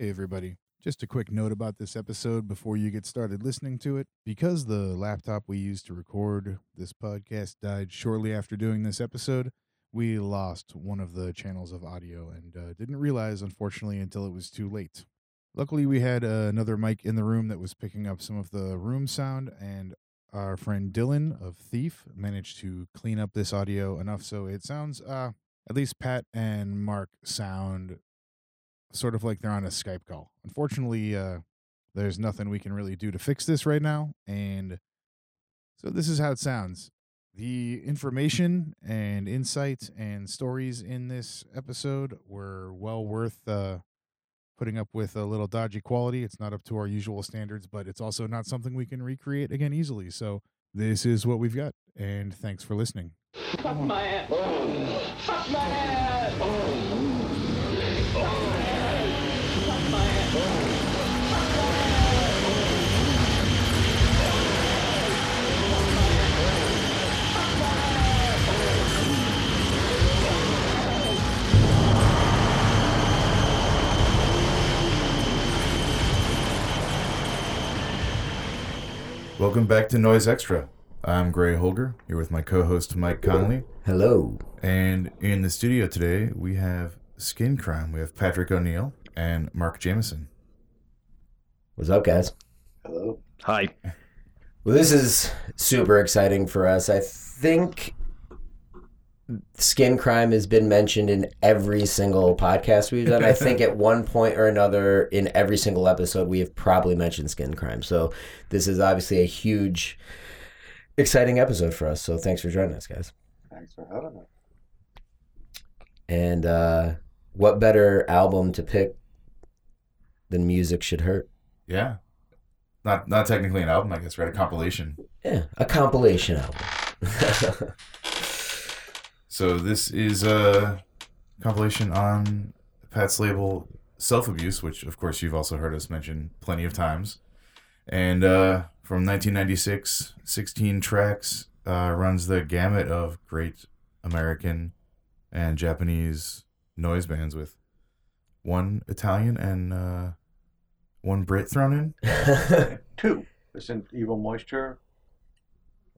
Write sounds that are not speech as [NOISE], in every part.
Hey, everybody. Just a quick note about this episode before you get started listening to it. Because the laptop we used to record this podcast died shortly after doing this episode, we lost one of the channels of audio and uh, didn't realize, unfortunately, until it was too late. Luckily, we had uh, another mic in the room that was picking up some of the room sound, and our friend Dylan of Thief managed to clean up this audio enough so it sounds, uh, at least Pat and Mark sound sort of like they're on a Skype call. Unfortunately, uh, there's nothing we can really do to fix this right now, and so this is how it sounds. The information and insight and stories in this episode were well worth uh, putting up with a little dodgy quality. It's not up to our usual standards, but it's also not something we can recreate again easily. So this is what we've got, and thanks for listening. Fuck my ass. Fuck my ass. My ass. Welcome back to Noise Extra. I'm Gray Holger, here with my co host Mike Connolly. Hello. And in the studio today, we have Skin Crime. We have Patrick O'Neill and Mark Jameson. What's up, guys? Hello. Hi. Well, this is super exciting for us. I think skin crime has been mentioned in every single podcast we've done. I think [LAUGHS] at one point or another in every single episode, we have probably mentioned skin crime. So this is obviously a huge, exciting episode for us. So thanks for joining us, guys. Thanks for having me. And uh, what better album to pick than Music Should Hurt? Yeah. Not not technically an album, I guess, right? A compilation. Yeah, a compilation album. [LAUGHS] So this is a compilation on Pat's label Self Abuse, which of course you've also heard us mention plenty of times. And uh, from 1996, 16 tracks, uh, runs the gamut of great American and Japanese noise bands with one Italian and uh, one Brit thrown in. [LAUGHS] Two. Isn't Evil Moisture?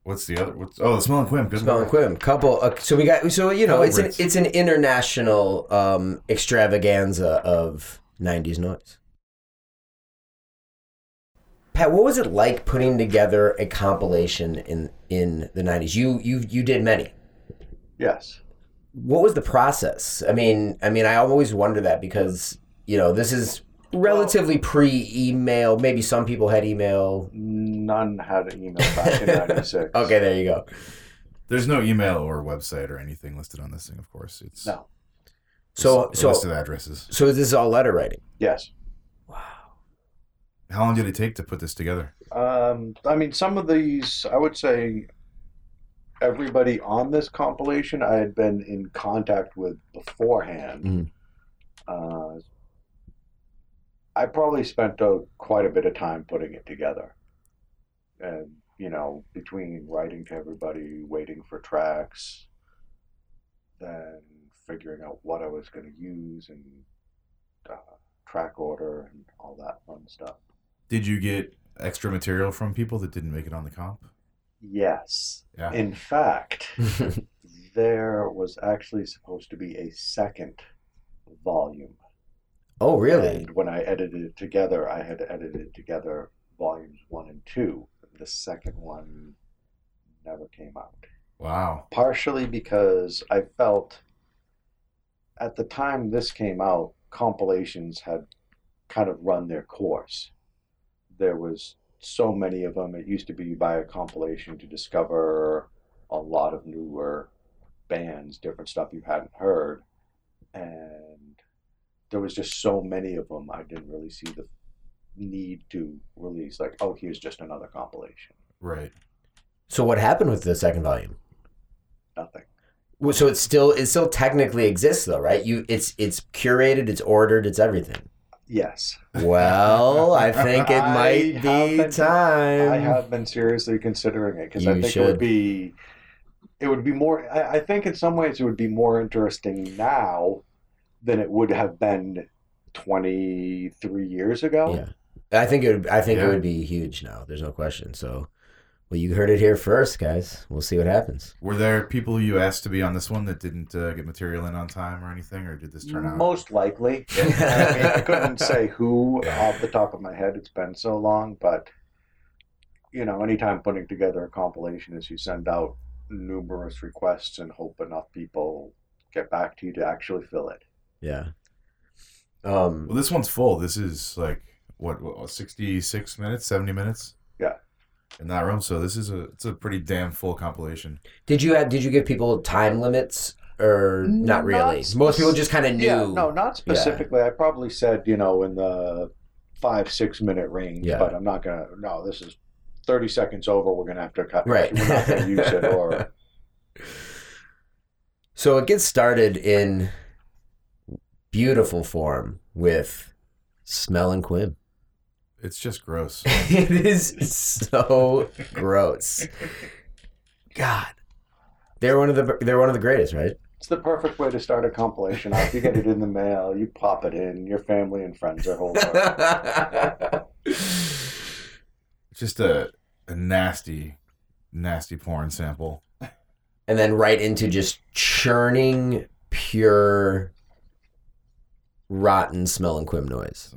What's the other? What's oh, the Smell and Quim. Good Spell and. Quim. Couple. Uh, so we got. So you know, Couple it's an it's an international um, extravaganza of '90s noise. Pat, what was it like putting together a compilation in in the '90s? You you you did many. Yes. What was the process? I mean, I mean, I always wonder that because you know this is relatively pre-email. Maybe some people had email. None had an email back in '96. [LAUGHS] Okay, there you go. There's no email or website or anything listed on this thing. Of course, it's No. So so list of addresses. so this is all letter writing. Yes. Wow. How long did it take to put this together? Um, I mean, some of these, I would say, everybody on this compilation I had been in contact with beforehand. Mhm. Uh, I probably spent uh, quite a bit of time putting it together. And, you know, between writing to everybody, waiting for tracks, then figuring out what I was going to use and uh, track order and all that fun stuff. Did you get extra material from people that didn't make it on the comp? Yes. Yeah. In fact, [LAUGHS] there was actually supposed to be a second volume. Oh, really? And when I edited it together, I had edited together volumes one and two. The second one never came out. Wow. Partially because I felt at the time this came out, compilations had kind of run their course. There was so many of them. It used to be you buy a compilation to discover a lot of newer bands, different stuff you hadn't heard, and there was just so many of them. I didn't really see the need to release like, oh, here's just another compilation. Right. So what happened with the second volume? Nothing. Well, So it still it still technically exists though, right? You it's it's curated, it's ordered, it's everything. Yes. Well, I think it [LAUGHS] might be been- time. I have been seriously considering it because I think it would be, it would be more. I, I think in some ways it would be more interesting now than it would have been 23 years ago. Yeah. I think it would, I think it would be huge now. There's no question. So, well, you heard it here first, guys. We'll see what happens. Were there people you asked to be on this one that didn't uh, get material in on time or anything, or did this turn out? Most likely. [LAUGHS] I, mean, I couldn't say who off the top of my head. It's been so long, but you know, anytime putting together a compilation is you send out numerous requests and hope enough people get back to you to actually fill it. Yeah. Um. Well, this one's full. This is like what, what 66 minutes, 70 minutes? Yeah. In that room, so this is a it's a pretty damn full compilation. Did you have, did you give people time limits or not Not really? spec- Most people just kind of knew. Yeah, no, not specifically. I probably said, you know, in the five, six minute range, Yeah. but I'm not going to, no, this is 30 seconds over. We're going to have to cut. Right. We're not going to use it [LAUGHS] or. So it gets started in beautiful form with Smell and Quim. It's just gross. [LAUGHS] it is so gross. God. They're one of the they're one of the greatest, right? It's the perfect way to start a compilation off. You get it in the mail, you pop it in, your family and friends are holding it. It's [LAUGHS] just a a nasty, nasty porn sample. and then right into just churning pure rotten smelling and quim noise.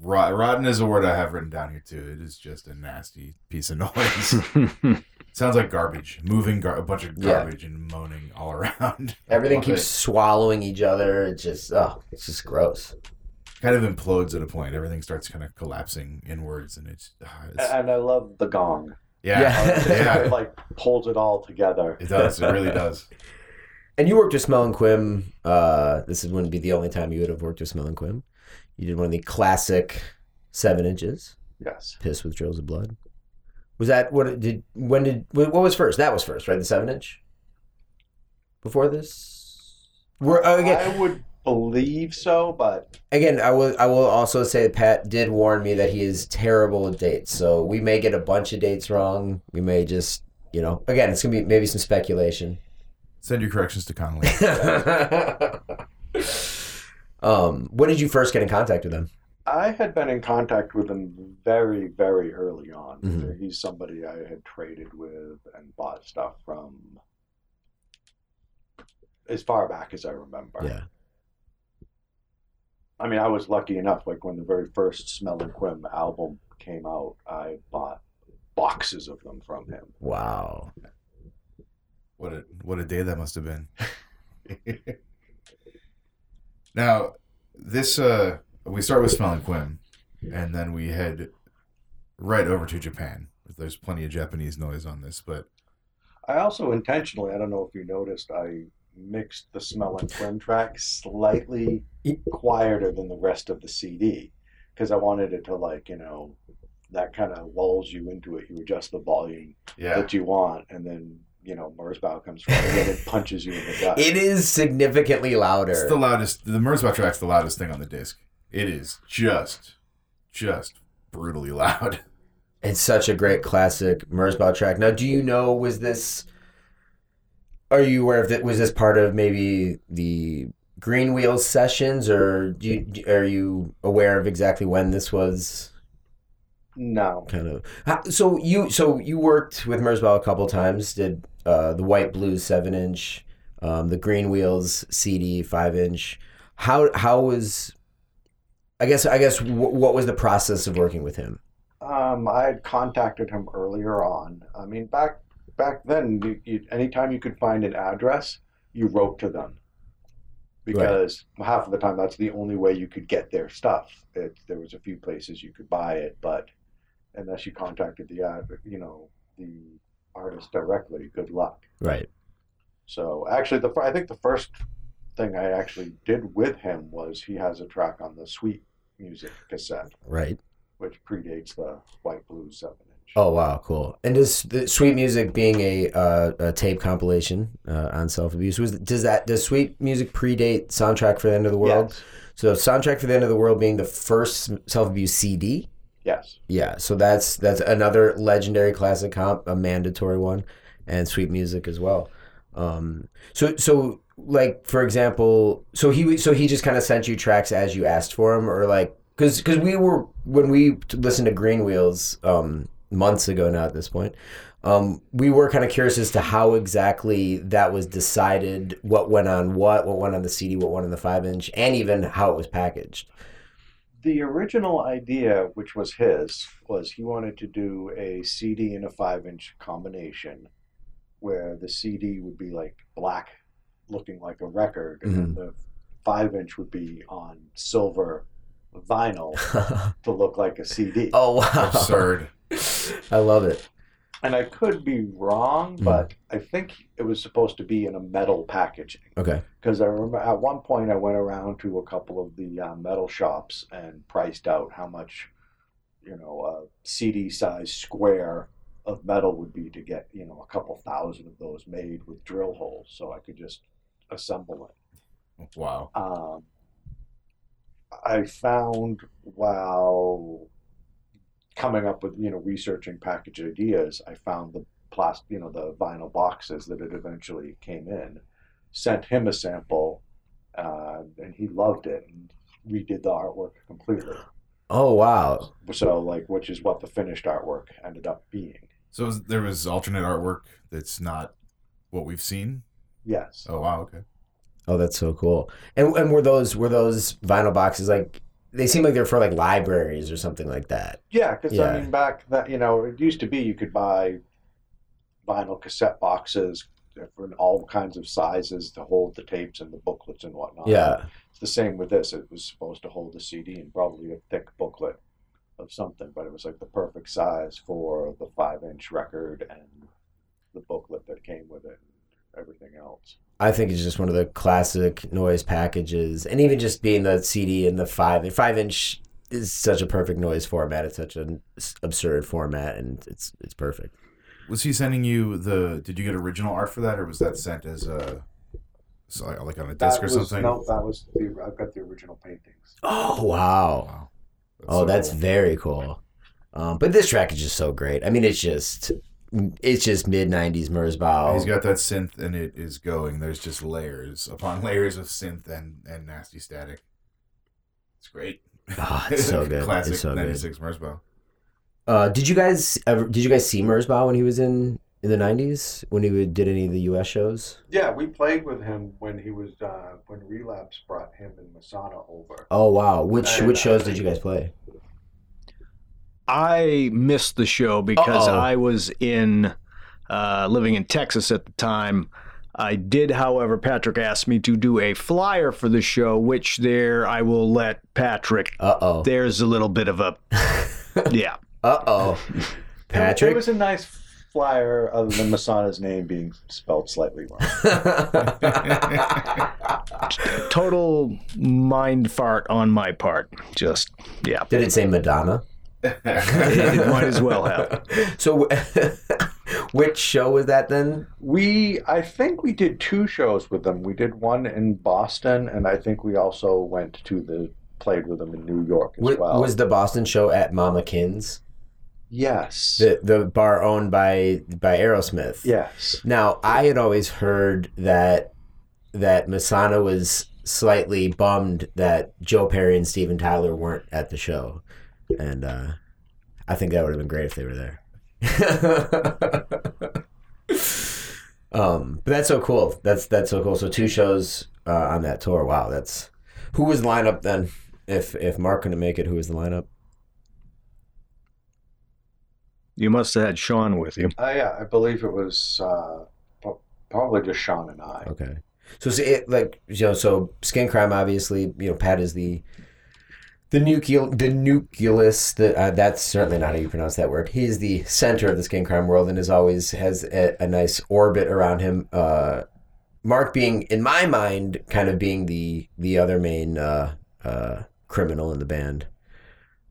Rot, rotten is a word I have written down here too. It is just a nasty piece of noise. [LAUGHS] Sounds like garbage, moving gar- a bunch of Yeah. garbage and moaning all around. [LAUGHS] Everything keeps it. swallowing each other. It's just oh, it's just gross. kind of implodes at a point. Everything starts kind of collapsing inwards, and it's, ah, it's And I love the gong. yeah, Yeah. [LAUGHS] yeah, It like pulls it all together. It does. It really does. And you worked with Smell and Quim. Uh, this wouldn't be the only time you would have worked with Smell and Quim. You did one of the classic seven inches, Yes. Piss with Drills of Blood. Was that what did? When did what was first? That was first, right? The seven inch. Before this, we're uh, again. I would believe so, but Again, I will. I will also say that Pat did warn me that he is terrible at dates. So we may get a bunch of dates wrong. We may just, you know, again, it's gonna be maybe some speculation. Send your corrections to Connolly. [LAUGHS] um, when did you first get in contact with him? I had been in contact with him very, very early on. Mhm. He's somebody I had traded with and bought stuff from as far back as I remember. Yeah. I mean, I was lucky enough, like when the very first Smell and Quim album came out, I bought boxes of them from him. Wow. What a what a day that must have been. [LAUGHS] now, this uh we start with Smell and Quim, and then we head right over to Japan. There's plenty of Japanese noise on this, but I also intentionally, I don't know if you noticed, I mixed the Smell and Quim track slightly quieter than the rest of the CD because I wanted it to, like, you know, that kind of lulls you into it. You adjust the volume yeah, that you want, and then, you know, Merzbow comes from, and it [LAUGHS] punches you in the gut. It is significantly louder. it's the loudest. The Merzbow track's the loudest thing on the disc. It is just, just brutally loud. [LAUGHS] It's such a great classic Merzbow track. Now, do you know was this? Are you aware of that? Was this part of maybe the Green Wheels sessions, or do you, are you aware of exactly when this was? no. Kind of. So you so you worked with Merzbow a couple times. Did uh, the White Blues seven inch, um, the Green Wheels CD five inch. How how was? I guess I guess w- what was the process of working with him? Um, I had contacted him earlier on. I mean, back back then, you, you, anytime you could find an address, you wrote to them because half of the time that's the only way you could get their stuff. It, there was a few places you could buy it, but unless you contacted the ad, you know, the artist directly, good luck. Right. So actually, the I think the first thing I actually did with him was he has a track on the Sweet Music cassette, Right. which predates the White Blues seven inch. Oh wow, cool! And does the Sweet Music being a, uh, a tape compilation uh, on self abuse was does that does Sweet Music predate Soundtrack for the End of the World? Yes. So Soundtrack for the End of the World being the first self abuse CD. Yes. Yeah, so that's that's another legendary classic comp, a mandatory one, and Sweet Music as well. Um, so so like for example, so he so he just kind of sent you tracks as you asked for him, or like because because we were when we listened to Green Wheels um, months ago now at this point. Um, we were kind of curious as to how exactly that was decided, what went on what, what went on the CD, what went on the five inch, and even how it was packaged. The original idea, which was his, was he wanted to do a CD and a five inch combination where the CD would be like black, looking like a record, and mm-hmm. the five inch would be on silver vinyl [LAUGHS] to look like a CD. oh wow, Absurd. [LAUGHS] I love it. And I could be wrong, Mhm. but I think it was supposed to be in a metal packaging. Okay, Because I remember at one point I went around to a couple of the uh, metal shops and priced out how much, you know, a CD size square of metal would be to get, you know, a couple thousand of those made with drill holes so I could just assemble it. Wow. Um, I found while coming up with, you know, researching package ideas, I found the plastic, you know, the vinyl boxes that it eventually came in, sent him a sample, uh, and he loved it and redid the artwork completely. oh wow, So, like, which is what the finished artwork ended up being. So there was alternate artwork that's not what we've seen. Yes. Oh wow. Okay. Oh, that's so cool. And and were those were those vinyl boxes like they seem like they're for like libraries or something like that. Yeah, because Yeah. I mean, back that you know, it used to be you could buy vinyl cassette boxes for all kinds of sizes to hold the tapes and the booklets and whatnot. Yeah. it's the same with this. It was supposed to hold a CD and probably a thick booklet of something, but it was like the perfect size for the five-inch record and the booklet that came with it everything else. I think it's just one of the classic noise packages, and even just being the CD and the five five inch is such a perfect noise format. It's such an absurd format, and it's it's perfect. Was he sending you the? Did you get original art for that, or was that sent as a, so like like on a disc That or was- something? No, that was the. I've got the original paintings. Oh wow! Wow. Oh, so that's cool. very cool. Um, but this track is just so great. I mean, it's just it's just mid '90s Merzbow. He's got that synth and it is going. There's just layers upon [LAUGHS] layers of synth and, and nasty static. It's great. Oh, it's [LAUGHS] so good. Classic It's so good. 96 Merzbow. Uh, did you guys ever? Did you guys see Merzbow when he was in in the '90s when he did any of the U.S. shows? Yeah, we played with him when he was uh, when Relapse brought him and Masonna over. Oh wow! Which I- which I shows did you guys play? I missed the show because Uh-oh. I was in uh, living in Texas at the time. I did, however, Patrick asked me to do a flyer for the show, which there I will let Patrick. Uh oh. There's a little bit of a [LAUGHS] yeah. Uh oh. [LAUGHS] Patrick. It was a nice flyer, other than Masonna's name being spelled slightly wrong. Total mind fart on my part. Just yeah. Did it say Madonna? [LAUGHS] It might as well have. [LAUGHS] So, [LAUGHS] which show was that then? We, I think we did two shows with them. We did one in Boston, and I think we also went to the played with them in New York as Wa- well. Was the Boston show at Mama Kin's, yes, the the bar owned by by Aerosmith? yes. Now, I had always heard that that Masonna was slightly bummed that Joe Perry and Steven Tyler weren't at the show, and uh, I think that would have been great if they were there. [LAUGHS] um, but that's so cool. That's that's so cool. So two shows uh, on that tour. Wow, that's who was the lineup then? If if Mark couldn't make it, who was the lineup? You must have had Sean with you. Uh, yeah, I believe it was uh, probably just Sean and I. Okay. So, so it, like you know, so skin crime obviously, you know, Pat is the the nucleus, the nucleus. The, uh, that's certainly not how you pronounce that word. He's the center of the skin crime world, and is always has a, a nice orbit around him. Uh, Mark being, in my mind, kind of being the the other main uh, uh, criminal in the band.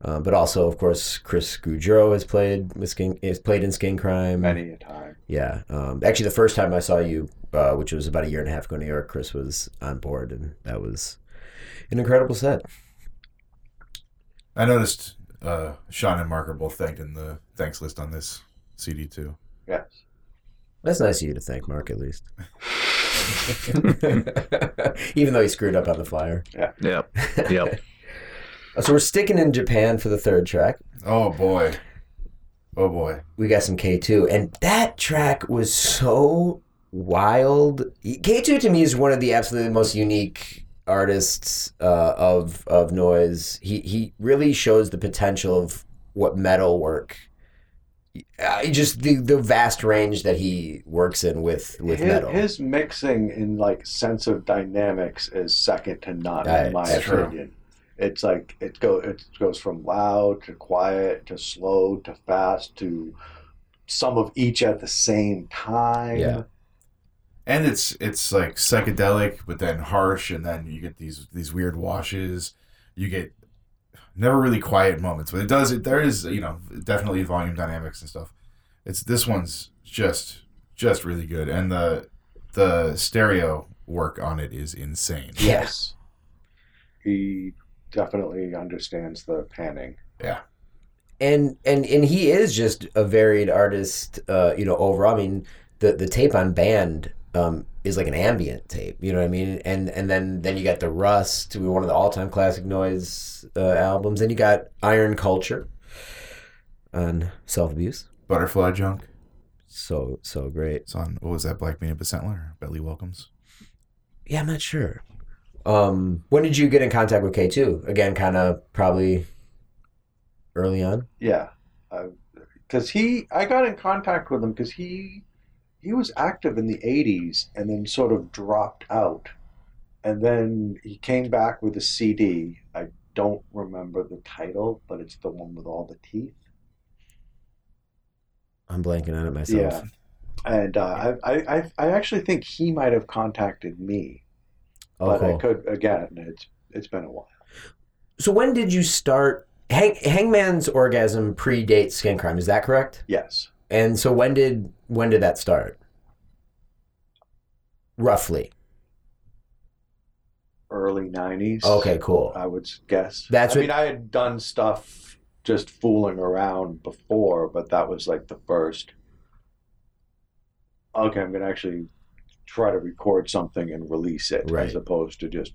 Uh, but also, of course, Chris Goudreau has played with skin, has played in Skin Crime. Many a time. Yeah. Um, actually, the first time I saw you, uh, which was about a year and a half ago in New York, Chris was on board, and that was an incredible set. I noticed uh, Sean and Mark are both thanked in the thanks list on this CD too. Yes. That's nice of you to thank Mark, at least. [LAUGHS] Even though he screwed up on the flyer. Yep. Yep. [LAUGHS] So we're sticking in Japan for the third track. Oh boy. Oh boy. We got some K2, and that track was so wild. K2 to me is one of the absolutely most unique artists uh, of of noise. He he really shows the potential of what metal work. Uh, just the the vast range that he works in with with his, metal. his mixing in like sense of dynamics is second to none in my That's true. opinion. It's like it go it goes from loud to quiet to slow to fast to some of each at the same time. Yeah. And it's it's like psychedelic, but then harsh, and then you get these these weird washes. You get never really quiet moments, but it does. It there is you know definitely volume dynamics and stuff. It's this one's just just really good, and the the stereo work on it is insane. Yes. He definitely understands the panning. Yeah. And and and he is just a varied artist uh you know overall i mean the the tape on band um is like an ambient tape you know what i mean and and then then you got the rust one of the all-time classic noise uh, albums and you got iron culture on self-abuse Butterfly Junk. so so great It's on what was that Black Media Becentler? Bentley Welcomes. yeah i'm not sure um when did you get in contact with k2 again kind of probably early on Yeah, because he, I got in contact with him because he, he was active in the '80s and then sort of dropped out, and then he came back with a CD. I don't remember the title, but it's the one with all the teeth. i'm blanking on it myself Yeah, and uh, I, I, I, actually think he might have contacted me, oh, but I could again. It's it's been a while. So when did you start? Hang, Hangman's orgasm predates skin crime. Is that correct? Yes, And so when did when did that start? Roughly. early '90s. Okay, cool. I would guess. That's I what- mean, I had done stuff just fooling around before, but that was like the first. Okay, I'm gonna actually try to record something and release it, Right. as opposed to just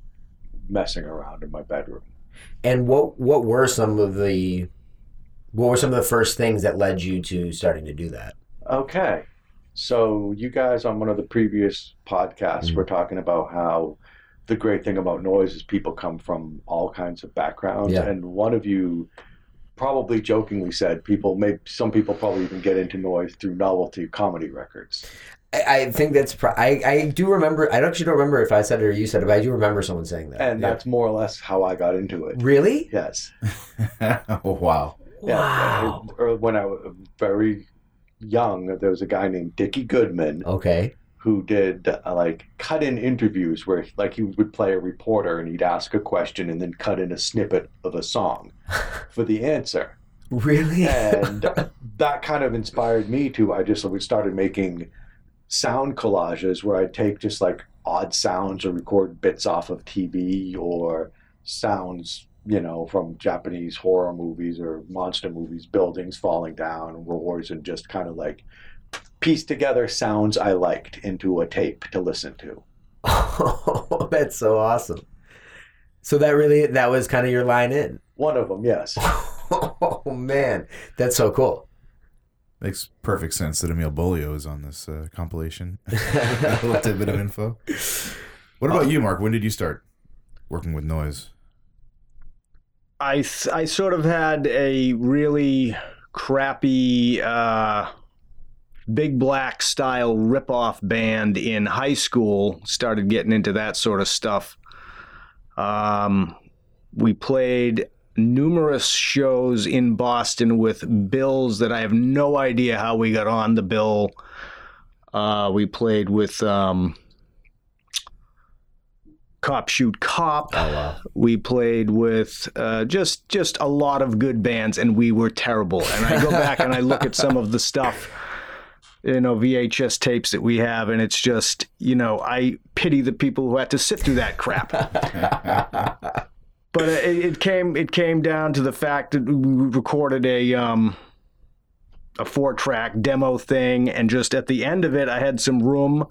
messing around in my bedroom. And what what were some of the what were some of the first things that led you to starting to do that? Okay, so you guys on one of the previous podcasts Mhm. were talking about how the great thing about noise is people come from all kinds of backgrounds, Yeah. and one of you probably jokingly said people maybe some people probably even get into noise through novelty comedy records. I, I think that's pro- I I do remember. I actually don't remember if I said it or you said it, but I do remember someone saying that. And that's more or less how I got into it. really Yes. [LAUGHS] oh wow. Yeah. Or When I was very young, there was a guy named Dickie Goodman Okay. who did uh, like cut in interviews where like he would play a reporter and he'd ask a question and then cut in a snippet of a song [LAUGHS] for the answer. Really? And [LAUGHS] that kind of inspired me to, I just we started making sound collages where I'd take just like odd sounds or record bits off of TV or sounds, you know, from Japanese horror movies or monster movies, buildings falling down, roars, and just kind of like piece together sounds I liked into a tape to listen to. Oh, [LAUGHS] that's so awesome. So that really that was kind of your line in. One of them, yes. [LAUGHS] Oh man, that's so cool. Makes perfect sense that Emil Beaulieau is on this uh, compilation. [LAUGHS] a little tidbit of info. What about you, Mark? When did you start working with noise? I I sort of had a really crappy uh, big black style rip-off band in high school. Started getting into that sort of stuff. Um, we played numerous shows in Boston with bills that I have no idea how we got on the bill. Uh, we played with um, Cop Shoot Cop. Oh wow. We played with uh, just just a lot of good bands, and we were terrible. And I go [LAUGHS] back and I look at some of the stuff, you know, VHS tapes that we have, and it's just, you know, I pity the people who had to sit through that crap. [LAUGHS] but it, it came it came down to the fact that we recorded a um, a four track demo thing, and just at the end of it, I had some room.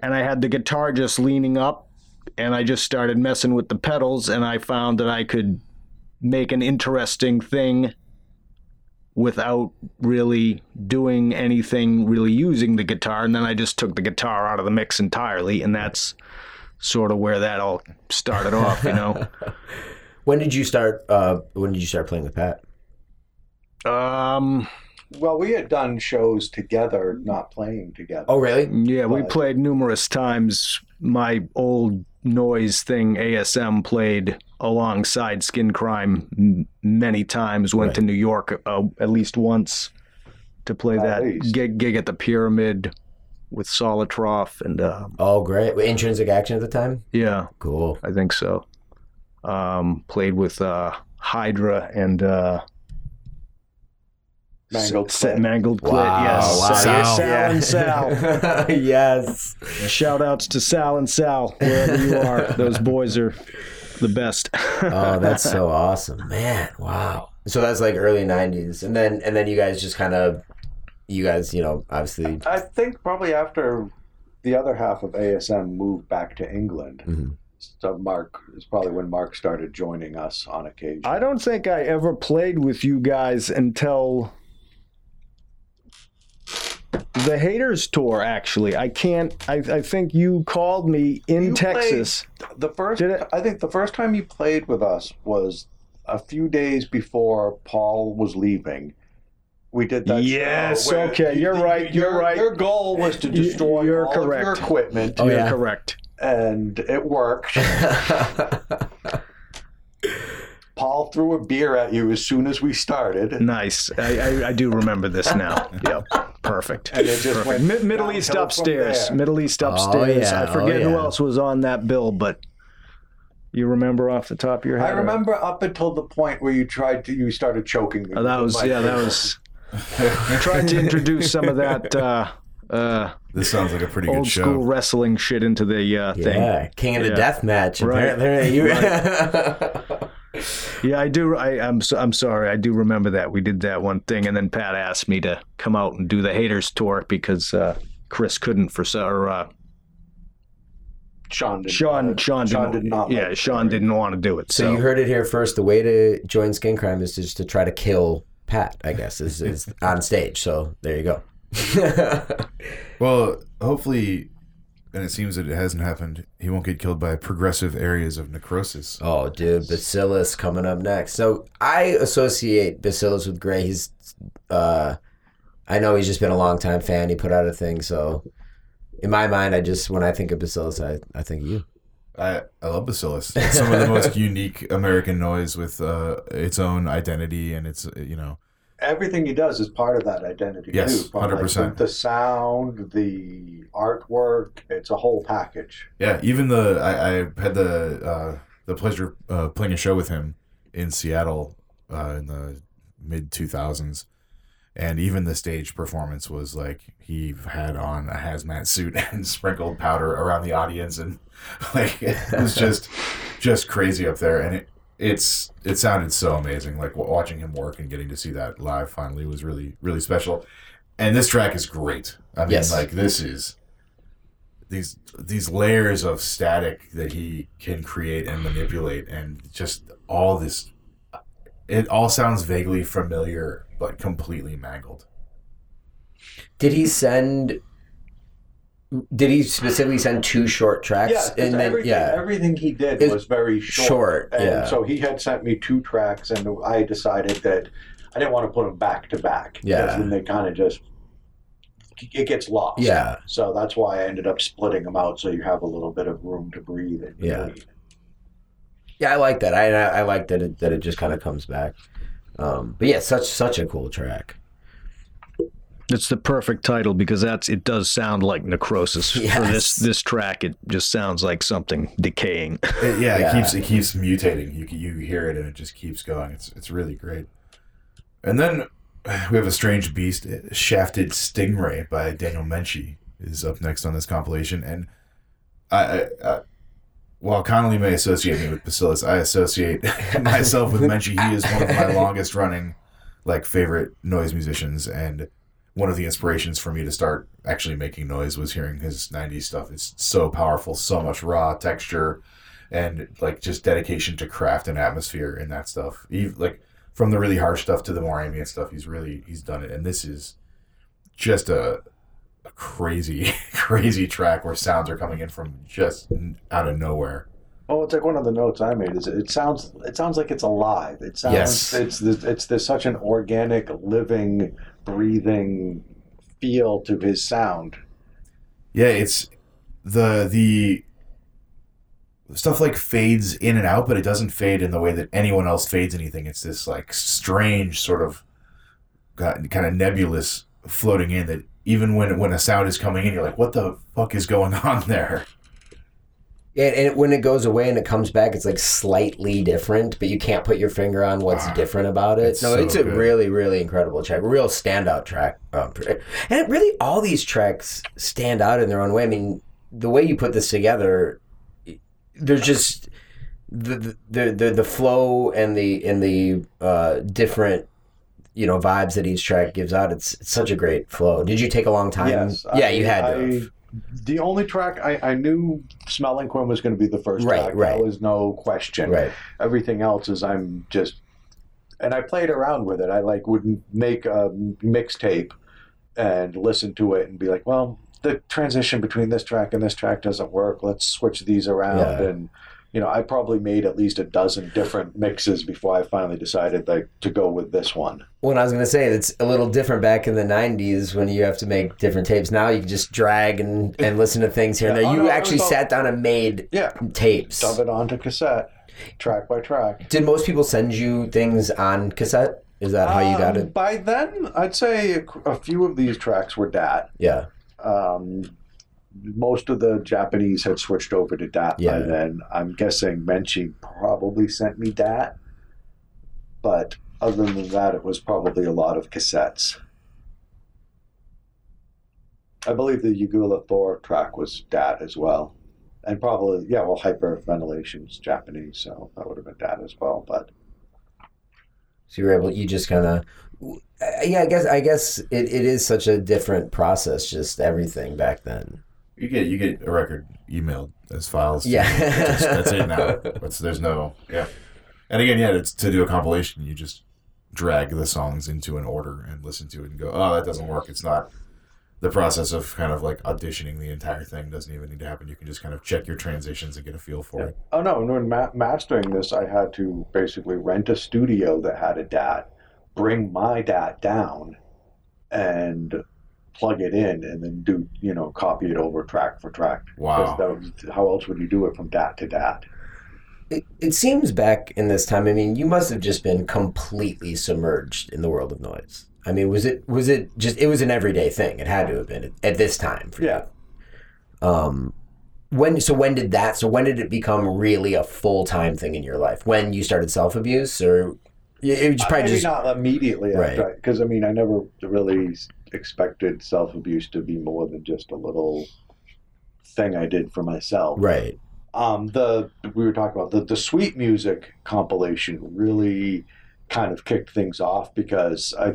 and I had the guitar just leaning up, and I just started messing with the pedals, and I found that I could make an interesting thing without really doing anything really using the guitar and then I just took the guitar out of the mix entirely and that's sort of where that all started off, you know. [LAUGHS] When did you start? Uh, when did you start playing with Pat? Um Well, we had done shows together, not playing together. Oh, really? yeah, we played numerous times. My old noise thing ASM played alongside Skin Crime m- many times. Went Right. to New York uh, at least once to play At that least. gig gig at the Pyramid with Solitroff and uh, Oh, great. Intrinsic action at the time. yeah, Cool. I think so. Um, played with uh, Hydra and uh, Mangled S- S- Clit. Mangled Clit. Wow. Yes, wow. Sal, yeah. Sal and Sal. [LAUGHS] yes. Shout outs to Sal and Sal, wherever you are. [LAUGHS] Those boys are the best. Oh, that's so [LAUGHS] awesome, man! Wow. So that's like early '90s, and then and then you guys just kind of, you guys, you know, obviously. I think probably after the other half of ASM moved back to England, Mhm. so Mark is probably when Mark started joining us on occasion. I don't think I ever played with you guys until the Haters tour. Actually, I can't. I, I think you called me in You played- Texas. the first, Did it- I think the first time you played with us was a few days before Paul was leaving. We did that. Yes, show okay, you're right, Your, you're right. Your goal was to destroy you're all of your equipment, Oh, You're yeah. correct. and it worked. [LAUGHS] [LAUGHS] Paul threw a beer at you as soon as we started. Nice. I, I, I do remember this now. [LAUGHS] Yep. Perfect. And it just went Middle East upstairs. Middle East upstairs. yeah, I forget oh, who else was on that bill, but you remember off the top of your head? I or- remember up until the point where you tried to, you started choking me. Oh, that was the yeah. That was. was [LAUGHS] tried to introduce some of that uh, uh, This sounds like a pretty good old show. school wrestling shit into the uh, thing. yeah, King of the Yeah. Death Match. Right. Apparently, you. [LAUGHS] Yeah, I do. I, I'm so, I'm sorry. I do remember that we did that one thing, and then Pat asked me to come out and do the Haters tour because uh, Chris couldn't for so. Or, uh, Sean didn't Sean, want. Sean, Sean didn't, did not. Yeah, like Sean it. didn't want to do it. so So, you heard it here first. The way to join Skin Crime is just to try to kill Pat. I guess is, is on stage. So there you go. [LAUGHS] Well, hopefully, and it seems that it hasn't happened. He won't get killed by progressive areas of necrosis. Oh, dude, Bacillus coming up next. So I associate Bacillus with Gray. He's, uh, I know he's just been a long time fan. He put out a thing. So in my mind, I just when I think of Bacillus, I, I think of you. I, I love Bacillus. It's some of the most [LAUGHS] unique American noise with uh, its own identity and its, you know, Everything he does is part of that identity Yes, too. But, like, 100%. the, the sound, the artwork, it's a whole package. Yeah, even the I, I had the uh, the pleasure uh, playing a show with him in Seattle uh, in the mid two thousands, and even the stage performance was like he had on a hazmat suit [LAUGHS] and sprinkled powder around the audience, and [LAUGHS] like it was just just crazy up there, and it it's it sounded so amazing. Like watching him work and getting to see that live finally was really really special, and this track is great. I mean, Yes. like this is these these layers of static that he can create and manipulate and just all this it all sounds vaguely familiar but completely mangled Did he send? Did he specifically send two short tracks? Yeah, and then everything, yeah, everything he did was very short. short, And yeah. so he had sent me two tracks, and I decided that I didn't want to put them back to back. Yeah. Then they kind of just it gets lost. Yeah. So that's why I ended up splitting them out, so you have a little bit of room to breathe. Yeah. between. yeah, I like that. I I I like that it that it just kind of comes back. Um, but yeah, such such a cool track. It's the perfect title because that's it does sound like necrosis for this this track. It just sounds like something decaying. It- yeah, [LAUGHS] Yeah. it keeps it keeps mutating you you hear it and it just keeps going it's it's really great and then we have a strange beast uh, shafted stingray by daniel Menche is up next on this compilation and i, I, I while Connolly may associate me with Bacillus, I associate [LAUGHS] myself with Menche. He is one of my [LAUGHS] longest running, like, favorite noise musicians, and one of the inspirations for me to start actually making noise was hearing his 90s stuff. It's so powerful, so much raw texture and like just dedication to craft and atmosphere and that stuff. Even, like from the really harsh stuff to the more ambient stuff, he's really he's done it. And this is just a, a crazy [LAUGHS] crazy track where sounds are coming in from just out of nowhere. Oh, it's like one of the notes I made. Is it sounds it sounds like it's alive. It sounds Yes. it's it's it's there's such an organic, living, breathing feel to his sound. Yeah, it's the the stuff like fades in and out, but it doesn't fade in the way that anyone else fades anything. It's this like strange sort of kind of nebulous floating in that even when when a sound is coming in, you're like, what the fuck is going [LAUGHS] on there? And, and when it goes away and it comes back, it's like slightly different, but you can't put your finger on what's Ah, different about it. it's no, so it's a good. really, really incredible track, real standout track. Um, and really, all these tracks stand out in their own way. I mean, the way you put this together, there's just the the the, the flow and the and the uh, different you know vibes that each track gives out. It's, it's such a great flow. Did you take a long time? Yes, yeah, I- you had to. I- have. The only track I, I knew Smell and Quim was going to be the first Right, track. right. That was no question. Right. Everything else is I'm just, and I played around with it. I like would make a mixtape and listen to it and be like, well, the transition between this track and this track doesn't work. Let's switch these around. Yeah. And you know, I probably made at least a dozen different mixes before I finally decided like to go with this one. Well, I was going to say it's a little different back in the '90s when you have to make different tapes. Now you can just drag and, and listen to things here and there. Oh, You no, actually all- sat down and made Yeah, tapes. dub it onto cassette, track by track. Did most people send you things on cassette? Is that how you got Um, it? By then, I'd say a, a few of these tracks were DAT. Yeah. Um, most of the Japanese had switched over to DAT Yeah. by then. I'm guessing Menche probably sent me DAT, but other than that, it was probably a lot of cassettes. I believe the Yugula Thor track was DAT as well. And probably, yeah, well, hyperventilation's Japanese, so that would have been DAT as well. But So you were able. You just kind of. Yeah, I guess. I guess it, it is such a different process. Just everything back then. You get you get a record emailed as files. Yeah. you. that's, that's it now. [LAUGHS] It's, there's no yeah. And again, yeah, it's to do a compilation. You just drag the songs into an order and listen to it and go, oh, that doesn't work. It's not. The process of kind of like auditioning the entire thing doesn't even need to happen. You can just kind of check your transitions and get a feel for it. Oh no! When ma- mastering this, I had to basically rent a studio that had a DAT, bring my DAT down, and plug it in, and then do you know copy it over track for track. 'Cause Wow. that was, how else would you do it from DAT to DAT? It, it seems back in this time. I mean, you must have just been completely submerged in the world of noise. I mean, was it was it just it was an everyday thing? It had to have been at, at this time for Yeah. you. Um, when so when did that? So when did it become really a full time thing in your life? When you started self abuse, or Yeah, it was probably Maybe just not immediately Right. because I mean, I never really expected self abuse to be more than just a little thing I did for myself. right. um, the we were talking about the the sweet music compilation really kind of kicked things off because I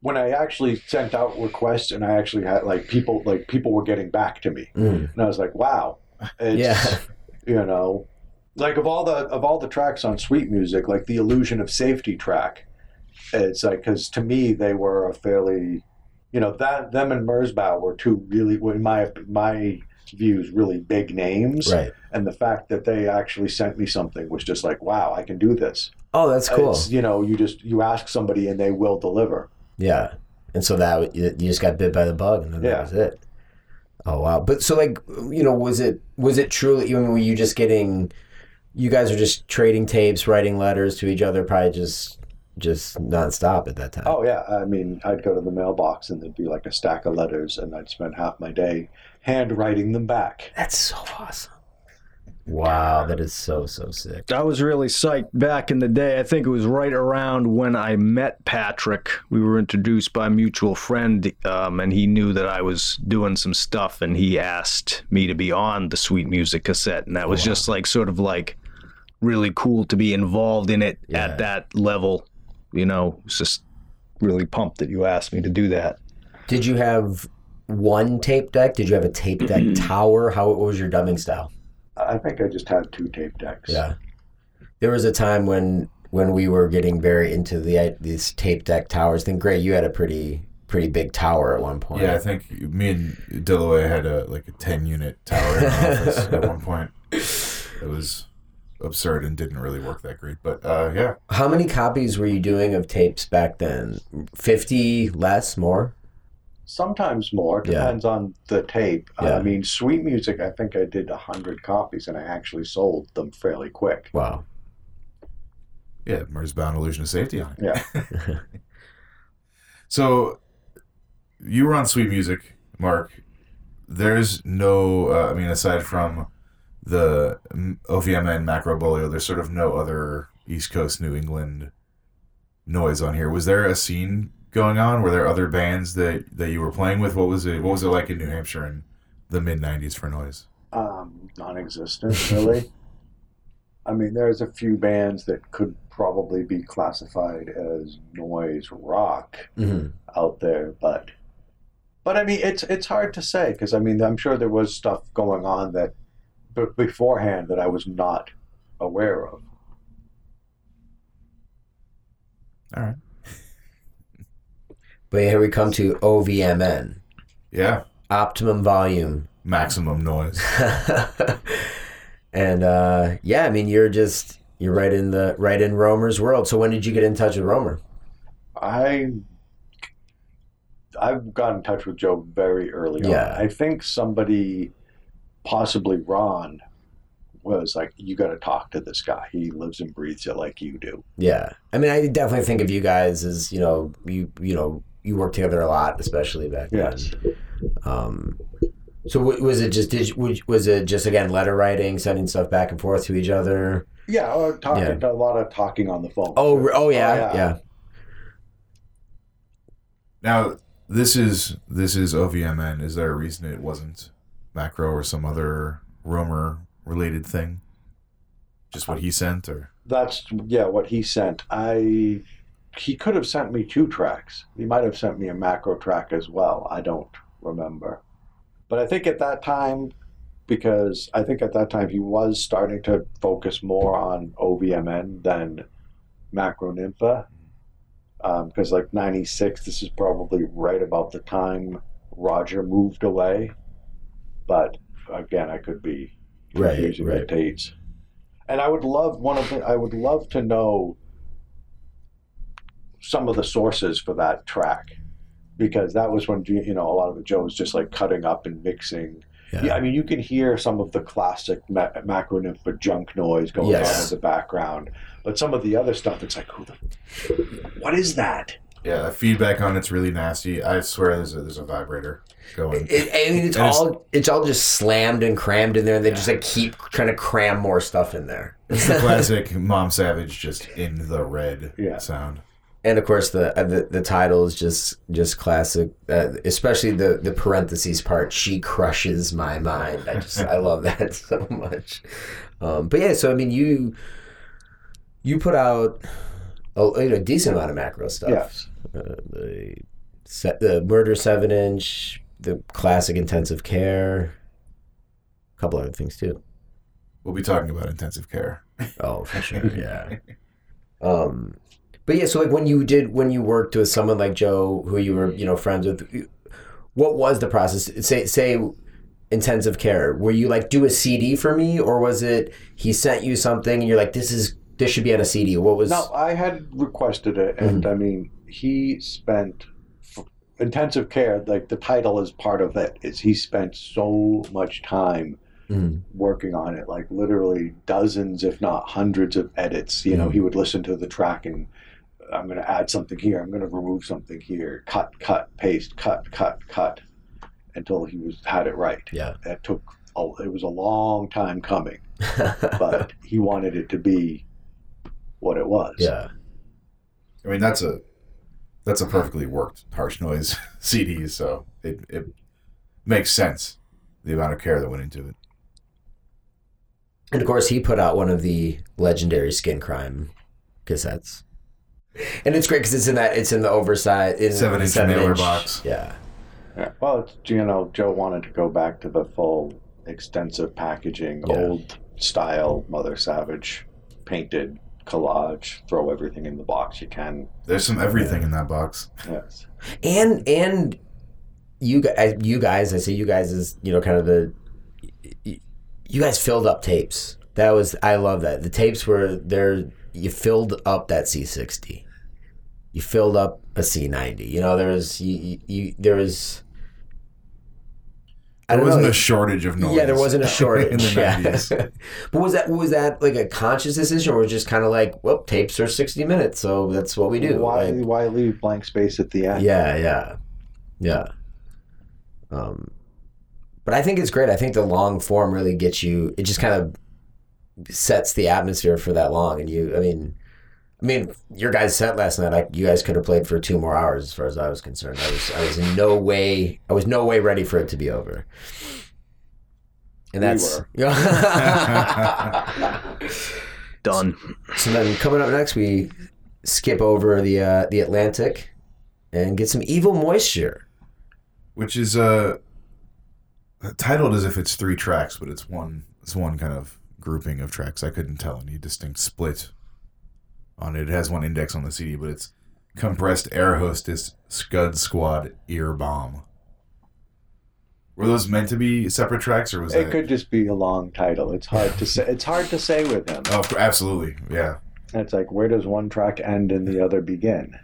when I actually sent out requests and I actually had like people like people were getting back to me Mm. and I was like wow it's, Yeah. you know like of all the of all the tracks on sweet music like the illusion of safety track it's like because to me they were a fairly you know that them and Merzbow were two really in my my views really big names Right. and the fact that they actually sent me something was just like wow i can do this Oh, that's cool. It's, you know you just you ask somebody and they will deliver Yeah. And so that you just got bit by the bug, and then Yeah. that was it. Oh wow! But so like you know, was it was it truly? You were you just getting? You guys are just trading tapes, writing letters to each other, probably just just nonstop at that time. oh yeah i mean i'd go to the mailbox and there'd be like a stack of letters and i'd spend half my day handwriting them back that's so awesome! Wow, that is so so sick. I was really psyched back in the day. I think it was right around when I met Patrick. We were introduced by a mutual friend, um, and he knew that I was doing some stuff, and he asked me to be on the Sweet Music cassette, and that was just like sort of like really cool to be involved in it Yeah. at that level. You know, it's just really pumped that you asked me to do that. Did you have one tape deck? Did you have a tape deck mm-hmm. tower? How what was your dubbing style? I think I just had two tape decks. Yeah. There was a time when when we were getting very into the these tape deck towers. Then Gray, you had a pretty pretty big tower at one point. Yeah, I think me and Dillaway had a like a ten unit tower in the [LAUGHS] office at one point. It was absurd and didn't really work that great. But uh, yeah, How many copies were you doing of tapes back then? Fifty, less, more? Sometimes more. Yeah. Depends on the tape. Uh, Yeah. I mean, Sweet Music, I think I did 100 copies and I actually sold them fairly quick. Wow. yeah, Murder's Bound Illusion of Safety on it. Yeah. [LAUGHS] So you were on Sweet Music, Mark. There's no, uh, I mean, aside from the OVMN Macro Bolio, there's sort of no other East Coast New England noise on here. Was there a scene going on? Were there other bands that, that you were playing with? What was it? What was it like in New Hampshire in the mid '90s for noise? Um, non-existent, really. [LAUGHS] I mean, there's a few bands that could probably be classified as noise rock hmm out there, but but I mean, it's it's hard to say because I mean, I'm sure there was stuff going on that b- beforehand that I was not aware of. All right. But here we come to OVMN, Yeah, optimum volume. maximum noise. [LAUGHS] and uh, yeah, I mean, you're just you're right in the right in Roemer's world. So when did you get in touch with Roemer? I I've got in touch with Joe very early Yeah. on. I think somebody, possibly Ron, was like, "You got to talk to this guy. He lives and breathes it like you do." Yeah, I mean, I definitely think of you guys as you know you you know you work together a lot, especially back then. Yes. Um, so w- was it just did you, was it just again letter writing, sending stuff back and forth to each other? Yeah, or talking Yeah. a lot of talking on the phone. Oh, oh yeah, yeah. yeah, Now, this is this is OVMN. Is there a reason it wasn't macro or some other Roemer related thing? Just what he sent, or That's yeah, what he sent. I he could have sent me two tracks. He might have sent me a macro track as well. I don't remember. But I think at that time because I think at that time he was starting to focus more on OVMN than Macronympha. Um, because like 96, this is probably right about the time Roger moved away. But again, I could be Right, confusing right. the dates. And I would love one of the I would love to know some of the sources for that track because that was when you know a lot of it Joe was just like cutting up and mixing. Yeah. Yeah, I mean you can hear some of the classic ma- macro nympha junk noise going Yes. on in the background, but some of the other stuff it's like who the what is that? yeah, the feedback on it's really nasty. I swear there's a there's a vibrator going. It, I mean, it's And all it's all just slammed and crammed in there, and they just like keep trying to cram more stuff in there. It's the [LAUGHS] classic Mom Savage, just in the red Yeah. sound. and of course the uh, the, the title is just just classic uh, especially the the parentheses part she crushes my mind i just i love that [LAUGHS] so much um, but yeah so i mean you you put out a, you know, decent amount of macro stuff Yes. uh, the se- the murder seven inch the classic intensive care a couple other things too We'll be talking about intensive care. [LAUGHS] Oh, for sure, [LAUGHS] yeah. um, but yeah, so like when you did when you worked with someone like Joe, who you were you know friends with, what was the process? Say say intensive care. Were you like do a CD for me, or was it he sent you something and you're like this is this should be on a CD? What was? No, I had requested it, and I mean, he spent f- intensive care. Like the title is part of it. Is he spent so much time Mhm. working on it, like literally dozens, if not hundreds, of edits. You know, he would listen to the track and. I'm going to add something here. I'm going to remove something here. Cut, cut, paste, cut, cut, cut, until he was had it right. Yeah. It took. A, it was a long time coming, [LAUGHS] but he wanted it to be what it was. yeah. I mean, that's a that's a perfectly worked harsh noise [LAUGHS] CD, so it it makes sense the amount of care that went into it. And of course, he put out one of the legendary Skin Crime cassettes. and it's great because it's in that it's in the oversized in Seven the inch mailer box. Yeah, Yeah. Well, it's, you know, Joe wanted to go back to the full extensive packaging, Yeah. old style Mother Savage, painted collage. Throw everything in the box you can. There's some everything in that box. Yes. and and you guys, you guys, I say you guys is you know kind of the you guys filled up tapes. That was I love that the tapes were there. You filled up that C60. You filled up a C90. You know there was you, you, you there was. I There wasn't know. a shortage of noise. Yeah, there wasn't a shortage. [LAUGHS] in the yeah. 90s. [LAUGHS] but was that was that like a conscious decision, or was it just kind of like, well, tapes are sixty minutes, so that's what we do. Why? Like, why leave blank space at the end? yeah, yeah, yeah. Um, but I think it's great. I think the long form really gets you. It just kind of sets the atmosphere for that long, and you. I mean, I mean, your guys' set last night. I, you guys could have played for two more hours, as far as I was concerned. I was, I was in no way. I was no way ready for it to be over. And We that's were. [LAUGHS] Done. So then coming up next, we skip over the uh, the Atlantic and get some Evil Moisture. Which is uh, titled as if it's three tracks, but it's one. It's one kind of grouping of tracks. I couldn't tell any distinct split on it. It has one index on the CD, but it's compressed air hostess Scud Squad ear bomb. Were those meant to be separate tracks, or was It that? could just be a long title. It's hard to say. It's hard to say with him. Oh, absolutely, yeah. It's like where does one track end and the other begin?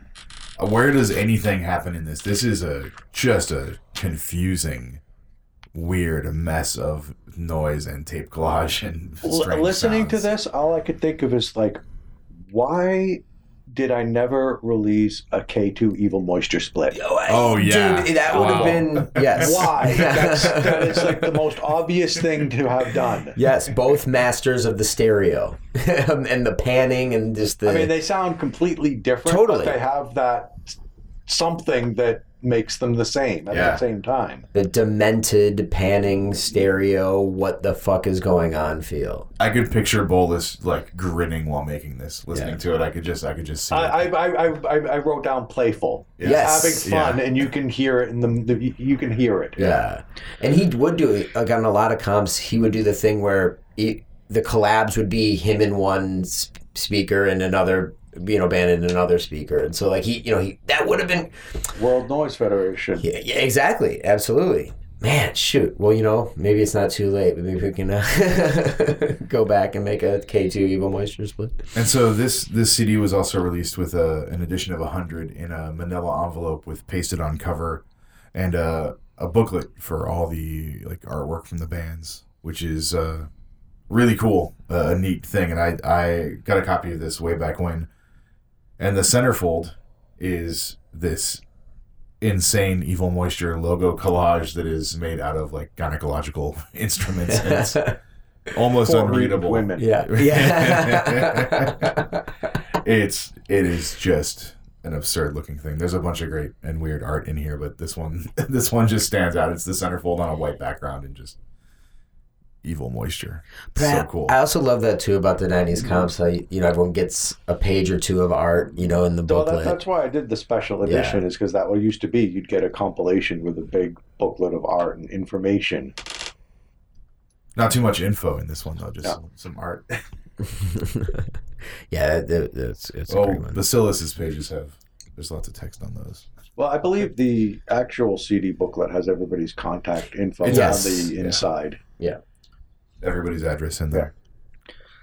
Uh, Where does anything happen in this? This is a just a confusing, weird mess of noise and tape collage and L- listening to this, all I could think of is like, why did I never release a K2 Evil Moisture split? Oh, yeah. dude, that would have been yes. [LAUGHS] Why? [LAUGHS] That's, that is like the most obvious thing to have done. yes, both masters of the stereo [LAUGHS] um, and the panning and just the. I mean, they sound completely different, Totally. but they have that something that makes them the same at Yeah. the same time. the demented panning stereo. What the fuck is going on? Feel. I could picture Bolus like grinning while making this, listening Yeah. to it. I could just, I could just see. I, it. I, I, I, I wrote down playful. Yeah. Yes. Having fun, Yeah. and you can hear it in the, the you can hear it. Yeah. And he would do it like on a lot of comps. He would do the thing where he, the collabs would be him in one s- speaker and another, you know, band in another speaker. And so like he, you know, he that would have been World Noise Federation. yeah, yeah exactly, absolutely. Man, shoot. Well, you know, maybe it's not too late. Maybe we can uh, [LAUGHS] go back and make a K two Evil Moisture split. And so this this CD was also released with a, an edition of hundred in a Manila envelope with pasted on cover, and uh, a booklet for all the like artwork from the bands, which is uh, really cool, uh, a neat thing. And I I got a copy of this way back when, and the centerfold is this insane evil moisture logo collage that is made out of like gynecological [LAUGHS] instruments. And it's [LAUGHS] almost For unreadable. women. Yeah, [LAUGHS] yeah. it's it is just an absurd looking thing. There's a bunch of great and weird art in here, but this one this one just stands out. It's the centerfold on a white background and just evil moisture. But so I, cool. I also love that too about the '90s comps. How you, you know everyone gets a page or two of art, you know, in the Well, booklet. that, that's why I did the special edition, is because that what used to be. You'd get a compilation with a big booklet of art and information. Not too much info in this one though, just Yeah. some, some art. [LAUGHS] [LAUGHS] yeah, that, that's it's a oh, great one. Pages have there's lots of text on those. Well, I believe the actual CD booklet has everybody's contact info Yes. on the inside. Yeah. inside. Everybody's address in there.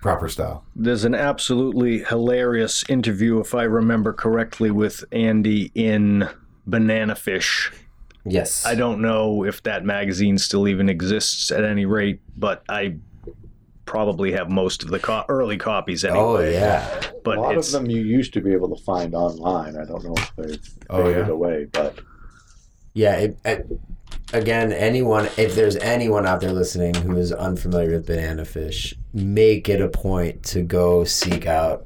Proper style. There's an absolutely hilarious interview, if I remember correctly, with Andy in Banana Fish. Yes, I don't know if that magazine still even exists at any rate, but I probably have most of the co- early copies oh, anyway. Oh yeah, But a lot it's of them you used to be able to find online. I don't know if they've Oh, faded yeah? away, but yeah. It, it, again, anyone, if there's anyone out there listening who is unfamiliar with banana fish, make it a point to go seek out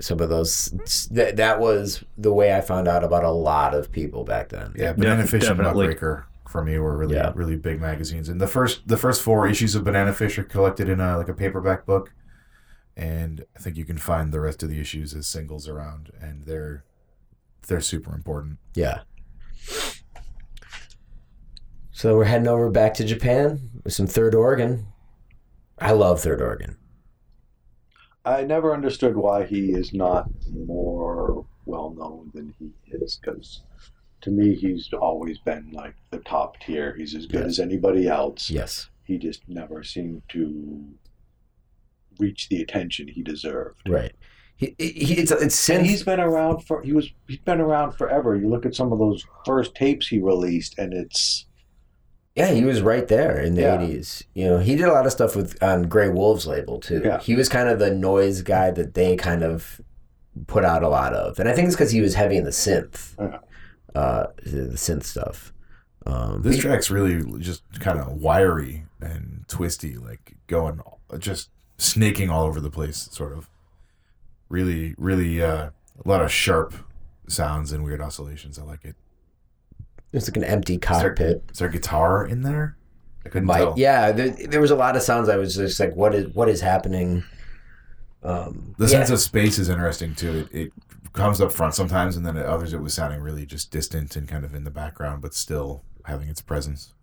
some of those. That that was the way I found out about a lot of people back then. Yeah, Banana Def- Fish and definitely. Muckraker for me were really Yeah. really big magazines. And the first the first four issues of Banana Fish are collected in a like a paperback book, and I think you can find the rest of the issues as singles around, and they're they're super important. Yeah. So we're heading over back to Japan with some Third Organ. I love Third Organ. I never understood why he is not more well known than he is because to me he's always been like the top tier. He's as good Yes. as anybody else. Yes. He just never seemed to reach the attention he deserved. Right. He, he, it's it's And he's been around for he was he's been around forever. You look at some of those first tapes he released and it's Yeah, he was right there in the Yeah. eighties. You know, he did a lot of stuff with on Grey Wolves label too. Yeah. He was kind of the noise guy that they kind of put out a lot of, and I think it's because he was heavy in the synth, Yeah. uh, the synth stuff. Um, This he- track's really just kind of wiry and twisty, like going just snaking all over the place, sort of. Really, really, uh, a lot of sharp sounds and weird oscillations. I like it. It's like an empty Is there, cockpit. is there guitar in there? I couldn't Might, tell. yeah, there, there was a lot of sounds. I was just like, "What is what is happening?" Um, The yeah. sense of space is interesting too. It, it comes up front sometimes, and then at others it was sounding really just distant and kind of in the background, but still having its presence.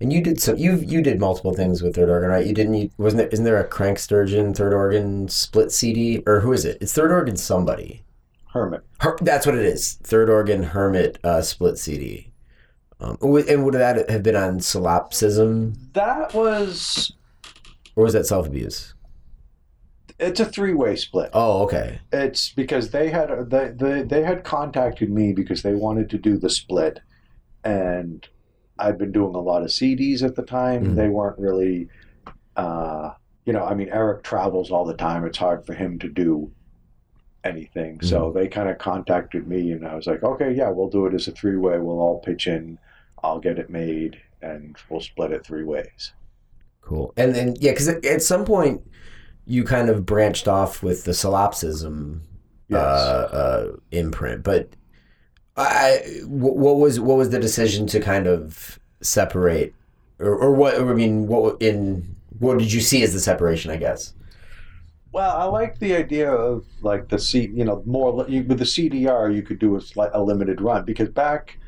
And you did so you you did multiple things with Third Organ, right? You didn't you wasn't there isn't there a Crank Sturgeon Third Organ split CD or who is it? It's Third Organ somebody. Hermit. Her, that's what it is. Third Organ Hermit uh, split CD. Um, and would that have been on solipsism That was or was that self abuse? it's a three way split. Oh, okay. It's because they had they, they they had contacted me because they wanted to do the split, and I'd been doing a lot of CDs at the time. Mhm. They weren't really, uh, you know, I mean, Eric travels all the time. It's hard for him to do anything. So they kind of contacted me, and I was like, okay, yeah, we'll do it as a three way. We'll all pitch in. I'll get it made, and we'll split it three ways. Cool. And then yeah, because at some point you kind of branched off with the solipsism Yes. uh, uh, imprint. But I, what was what was the decision to kind of separate, or, or what? I mean, what in what did you see as the separation? I guess. Well, I like the idea of like the C, you know, more you, with the CDR, you could do a, slight, a limited run because back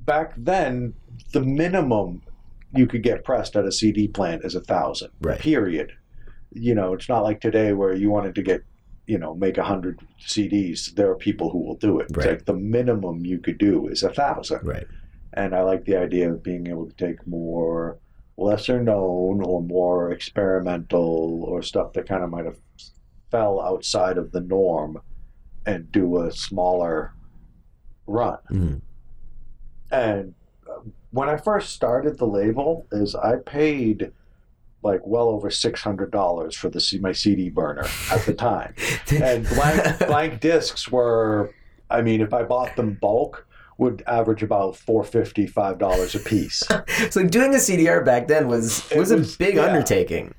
back then the minimum you could get pressed at a CD plant is a thousand. Right. Period. You know, it's not like today where you wanted to get, you know, make a hundred CDs. There are people who will do it. It's Right. like the minimum you could do is a thousand Right. and I like the idea of being able to take more lesser known or more experimental or stuff that kind of might have fell outside of the norm and do a smaller run. Mhm. And uh, when I first started the label, is I paid like well over six hundred dollars for the C- my CD burner at the time [LAUGHS] and blank blank discs were i mean if i bought them bulk would average about four fifty, five dollars a piece [LAUGHS] so doing a CDR back then was It was, was- a big yeah. undertaking.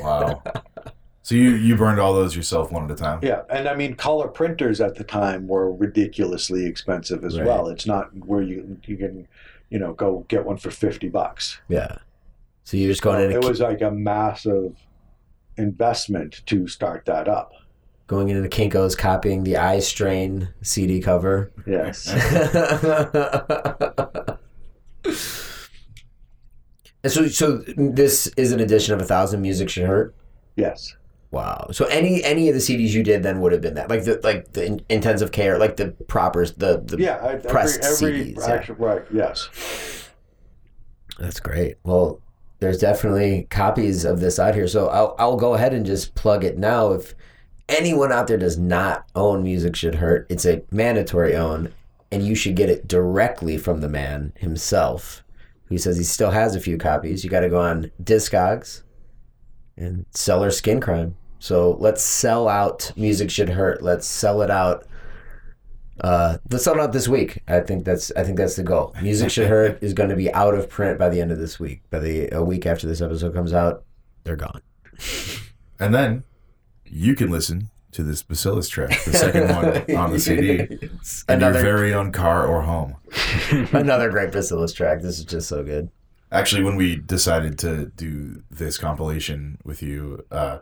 Wow. [LAUGHS] so you you burned all those yourself one at a time? yeah and i mean color printers at the time were ridiculously expensive as Right. well it's not where you you can you know go get one for 50 bucks Yeah. So you're just going in it a, was like a massive investment to start that up going into Kinko's copying the Eye Strain CD cover. yes [LAUGHS] And so, so this is an edition of a thousand music should hurt. yes Wow. So any any of the CDs you did then would have been that, like the like the in- intensive care, like the propers, the the. yeah I, Pressed every CDs, yeah. right yes That's great. Well, there's definitely copies of this out here, so I'll I'll go ahead and just plug it now. If anyone out there does not own Music Should Hurt, it's a mandatory own, and you should get it directly from the man himself, who says he still has a few copies. You got to go on Discogs and sell our skin crime. So let's sell out Music Should Hurt. Let's sell it out. Uh, let's sell it out this week. I think that's I think that's the goal. Music Should Hurt [LAUGHS] is going to be out of print by the end of this week. By the a week after this episode comes out, they're gone. And then you can listen to this Bacillus track, the second one [LAUGHS] on the CD, in another your very own car or home. [LAUGHS] another great Bacillus track. This is just so good. Actually, when we decided to do this compilation with you, uh,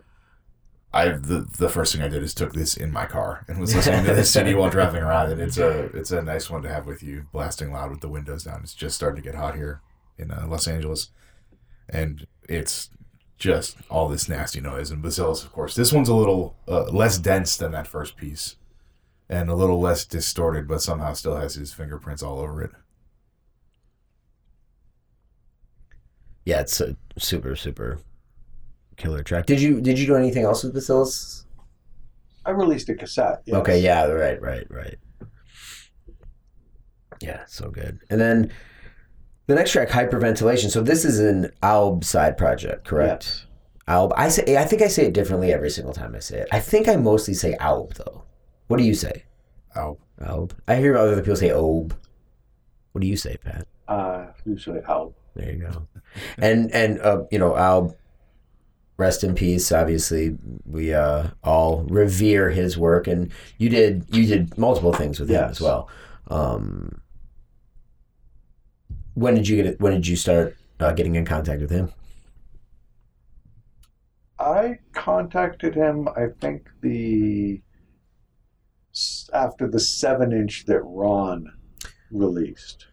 I the the first thing I did is took this in my car and was listening to this CD while driving around, and it's a it's a nice one to have with you, blasting loud with the windows down. It's just starting to get hot here in uh, Los Angeles, and it's just all this nasty noise. And Bacillus, of course, this one's a little uh, less dense than that first piece, and a little less distorted, but somehow still has his fingerprints all over it. Yeah, it's a super super killer track. Did you did you do anything else with Bacillus? I released a cassette. yes. Okay, yeah, right, right, right. Yeah, so good. And then the next track, hyperventilation. So this is an Alb side project, correct? Yes. Alb. I say I think I say it differently every single time I say it. I think I mostly say Alb though. What do you say? Ow. Alb. I hear other people say Ob. What do you say, Pat? Uh, usually out. There you go. And and uh, you know, Al rest in peace. Obviously, we uh, all revere his work, and you did you did multiple things with him as well. Um, when did you get it? When did you start uh, getting in contact with him? I contacted him. I think the after the seven inch that Ron released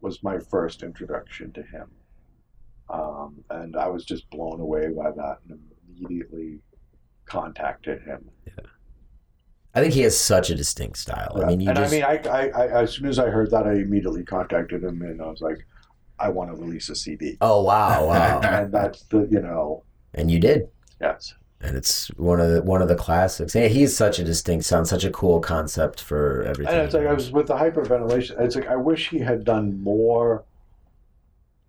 was my first introduction to him, um, and I was just blown away by that and immediately contacted him. I think he has such a distinct style. I mean, you and just I mean, I, I, I, as soon as I heard that, I immediately contacted him, and I was like, I want to release a CD. oh wow, [LAUGHS] wow, and that's the you know and you did. yes And it's one of the one of the classics. Yeah, he's such a distinct sound, such a cool concept for everything. And it's like I was with the hyperventilation. It's like I wish he had done more.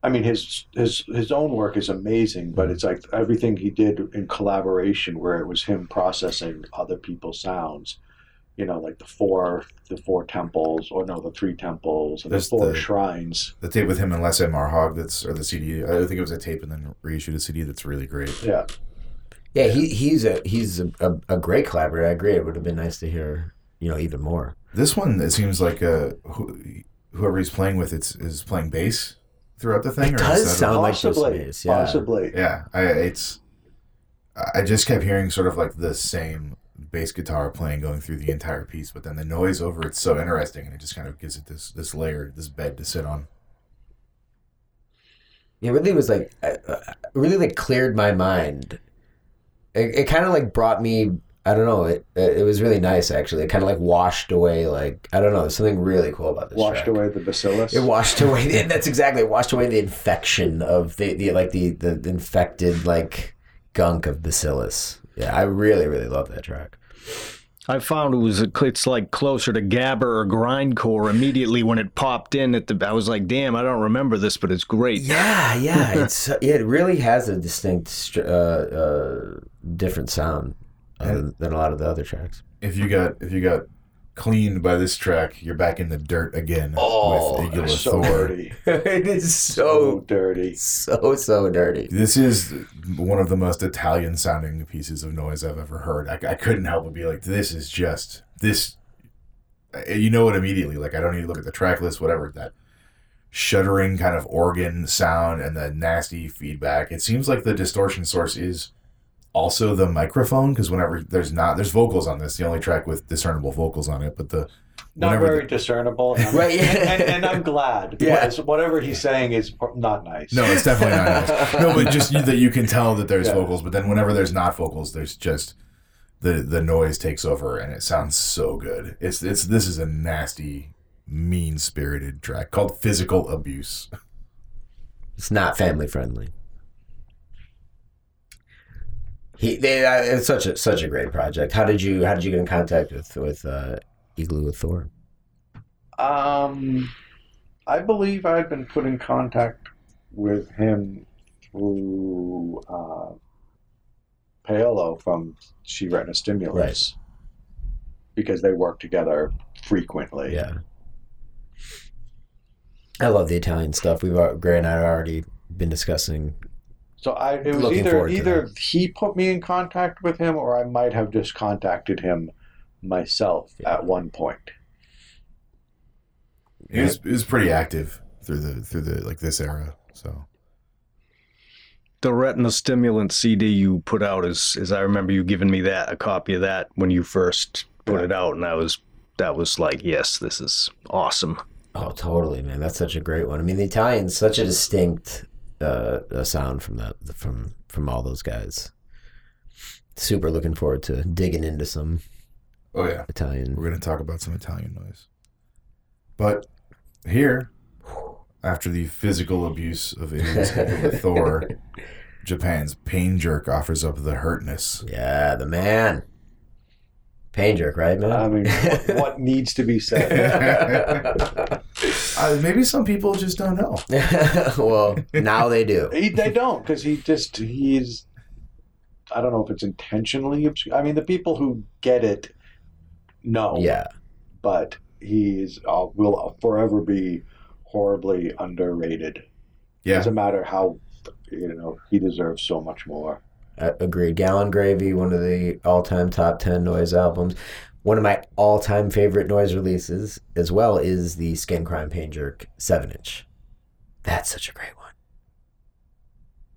I mean, his his his own work is amazing, but it's like everything he did in collaboration, where it was him processing other people's sounds. You know, like the four the four temples, or no, the three temples and There's the four the- shrines. The tape with him and Les Marhog, that's or the CD. I think it was a tape and then reissued a CD. That's really great. Yeah, Yeah, he he's a he's a, a, a great collaborator. I agree. It would have been nice to hear you know even more. This one, it seems like uh, who, whoever he's playing with, it's is playing bass throughout the thing. It or does sound like possibly, Hayes, yeah. possibly. Yeah, I, it's. I just kept hearing sort of like the same bass guitar playing going through the entire piece, but then the noise over it's so interesting, and it just kind of gives it this this layer, this bed to sit on. It really was like uh, uh, really like cleared my mind. It, it kind of like brought me. I don't know. It it was really nice actually. It kind of like washed away. Like I don't know. There's something really cool about this. Washed track. away the bacillus. It washed away. and [LAUGHS] That's exactly. It washed away the infection of the, the like the, the the infected like gunk of bacillus. Yeah, I really really love that track. I found it was it's like closer to Gabber or Grindcore immediately when it popped in. At the I was like, damn, I don't remember this, but it's great. Yeah, yeah. It's [LAUGHS] it really has a distinct, uh, uh, different sound uh, than a lot of the other tracks. If you got if you got cleaned by this track, you're back in the dirt again Oh, with Igula so Thor. dirty, [LAUGHS] it is so so dirty. so so dirty. This is one of the most Italian sounding pieces of noise I've ever heard. I, I couldn't help but be like, this is just this. You know it immediately. Like I don't need to look at the track list, whatever. That shuddering kind of organ sound and the nasty feedback. It seems like the distortion source is also the microphone because whenever there's not there's vocals on this, the only track with discernible vocals on it, but the Not very the- discernible, [LAUGHS] and, Right, yeah. and, and, and I'm glad. [LAUGHS] Yeah. because whatever he's saying is not nice. No, it's definitely not nice. No, but just you- that you can tell that there's Yeah. vocals, but then whenever there's not vocals, there's just the the noise takes over and it sounds so good. It's it's this is a nasty, mean spirited track called Physical Abuse. It's not family friendly. He, they, uh, it's such a such a great project. How did you how did you get in contact with with uh, Igloo with Thor? Um, I believe I've been put in contact with him through uh, Paolo from Sshe Retina Stimulants because they work together frequently. Yeah, I love the Italian stuff. We've al- Gray and I have already been discussing. So I it was Looking either forward to either he put me in contact with him or I might have just contacted him myself at one point. He was, he was pretty active through the through the like this era. So the retina stimulant CD you put out is is I remember you giving me that a copy of that when you first put it out, and I was that was like, yes, this is awesome. Oh, totally, man. That's such a great one. I mean, the Italians such a distinct uh, a sound from that from from all those guys. Super looking forward to digging into some Oh yeah, Italian. we're gonna talk about some Italian noise. But here, after the physical abuse of aliens [LAUGHS] Thor, Japan's pain jerk offers up the hurtness. Yeah, the man. Pain jerk, right, man? I mean, what, what [LAUGHS] needs to be said? [LAUGHS] Uh, maybe some people just don't know. [LAUGHS] well, now they do. He, they don't because he just he's. I don't know if it's intentionally. obs- I mean, the people who get it know. Yeah. but he's uh, will forever be horribly underrated. Yeah, Doesn't matter how you know he deserves so much more. Uh, agreed. Gallon Gravy, one of the all-time top ten noise albums. One of my all-time favorite noise releases, as well, is the Skin Crime Pain Jerk seven-inch. That's such a great one.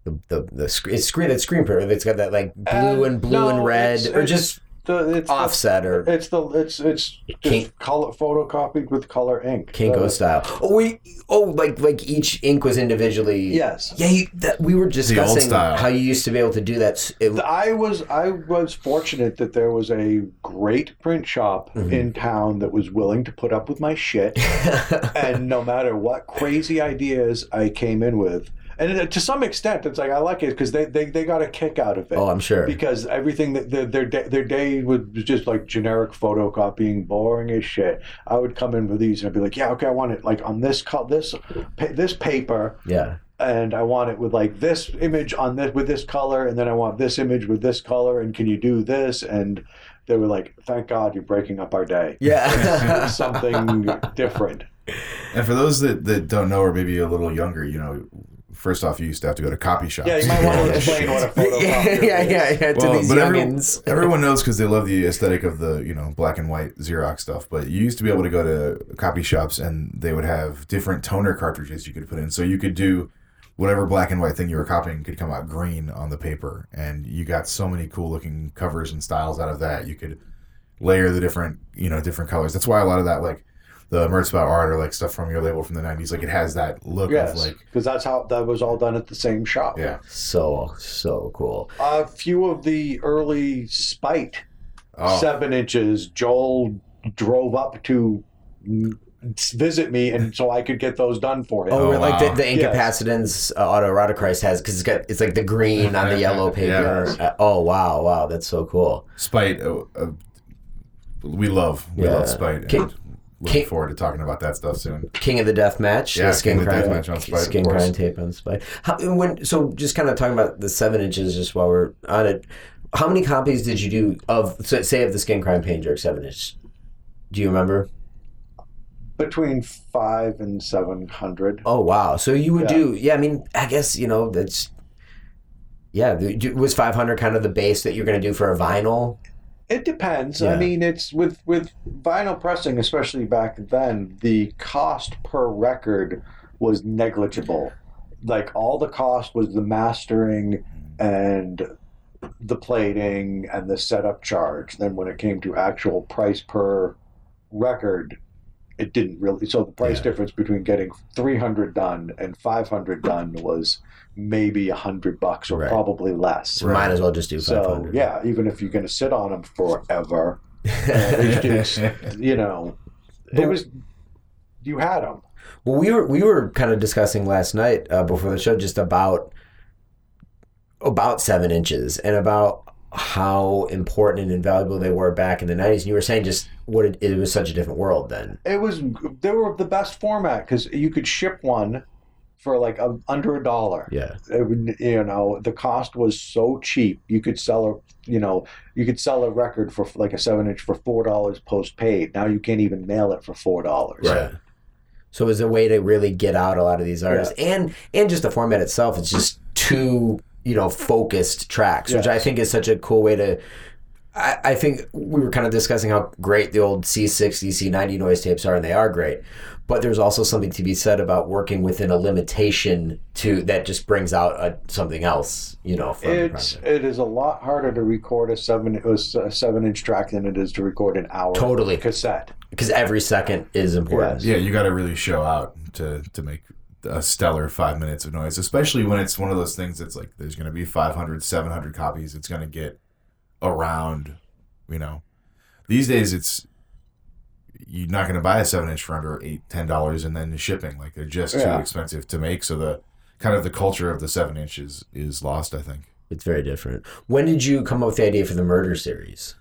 The the the sc- it's screen it's screen print. It's got that like blue Uh, and blue no, and red, it's- or it's just The, it's offset or it's the it's it's just King- color photocopied with color ink. Kinko style. Oh, we oh like like each ink was individually. Yes. Yeah, you, that, we were discussing how you used to be able to do that. It, I was I was fortunate that there was a great print shop Mhm. in town that was willing to put up with my shit, [LAUGHS] and no matter what crazy ideas I came in with, and to some extent, it's like I like it because they, they they got a kick out of it. oh, I'm sure. because everything that their their day, their day was just like generic photocopying, boring as shit. I would come in with these and I'd be like, yeah, okay, I want it like on this co- this this paper, Yeah. and I want it with like this image on this with this color, and then I want this image with this color, and can you do this? And they were like, thank God you're breaking up our day. Yeah. [LAUGHS] Something different. and for those that, that don't know, or maybe a little younger, you know, first off, you used to have to go to copy shops. Yeah, you might want to explain what a photocopier [LAUGHS] yeah, yeah, yeah, yeah, to Well, these but every- [LAUGHS] everyone knows because they love the aesthetic of the you know black and white Xerox stuff. But you used to be able to go to copy shops and they would have different toner cartridges you could put in, so you could do whatever black and white thing you were copying could come out green on the paper, and you got so many cool looking covers and styles out of that. You could layer the different you know different colors. That's why a lot of that like the Merzbow art or like stuff from your label from the '90s, like it has that look of like because that's how that was all done at the same shop. yeah. So, so cool. A few of the early Spite seven inches, Joel drove up to visit me, and so I could get those done for him. Oh, Oh, like wow. the, the Incapacitants uh, autoerotichrist has because it's got it's like the green on the yellow [LAUGHS] paper. Yes. Uh, oh wow, wow, that's so cool. Spite, uh, uh, we love, we Yeah. love Spite. And King- looking King- forward to talking about that stuff soon. King of the Death Match, Yeah, the skin King of the Death Match on Spite, of skin course. crime tape on Spite. How, when so just kind of talking about the seven inches, just while we're on it. How many copies did you do of so- say of the skin crime pain jerk seven inch? Do you remember? Between five and seven hundred. Oh wow! So you would Yeah. do yeah. I mean, I guess you know that's yeah. Was five hundred kind of the base that you're going to do for a vinyl? It depends. Yeah. I mean, it's with with vinyl pressing, especially back then. The cost per record was negligible. Like all the cost was the mastering and the plating and the setup charge. Then when it came to actual price per record, it didn't really. So the price Yeah. difference between getting 300 done and 500 done was maybe a hundred bucks or Right. probably less. So might as well just do So yeah, even if you're going to sit on them forever, at [LAUGHS] you know, it was you had them. Well, we were we were kind of discussing last night uh, before the show just about about seven inches and about how important and invaluable they were back in the nineties. And you were saying just what it, it was such a different world then. It was they were the best format because you could ship one for like a, under a dollar. Yeah, It you know, the cost was so cheap. You could sell a you know you could sell a record for like a seven inch for four dollars post paid. Now you can't even mail it for four dollars. right. So it was a way to really get out a lot of these artists, and and just the format itself. It's just two you know focused tracks, which I think is such a cool way to. I, I think we were kind of discussing how great the old C60, C90 noise tapes are, and they are great. But there's also something to be said about working within a limitation to that just brings out a, something else, you know. From It's it is a lot harder to record a seven it was a seven inch track than it is to record an hour Totally. cassette. because every second is important. Yes. Yeah, you got to really show out to to make a stellar five minutes of noise, especially when it's one of those things that's like there's going to be 500, 700 copies. It's going to get around, you know. These days, it's you're not going to buy a seven inch for under eight, ten dollars, and then the shipping like they're just too Yeah. expensive to make. So the kind of the culture of the seven inches is lost. I think. It's very different. When did you come up with the idea for the murder series?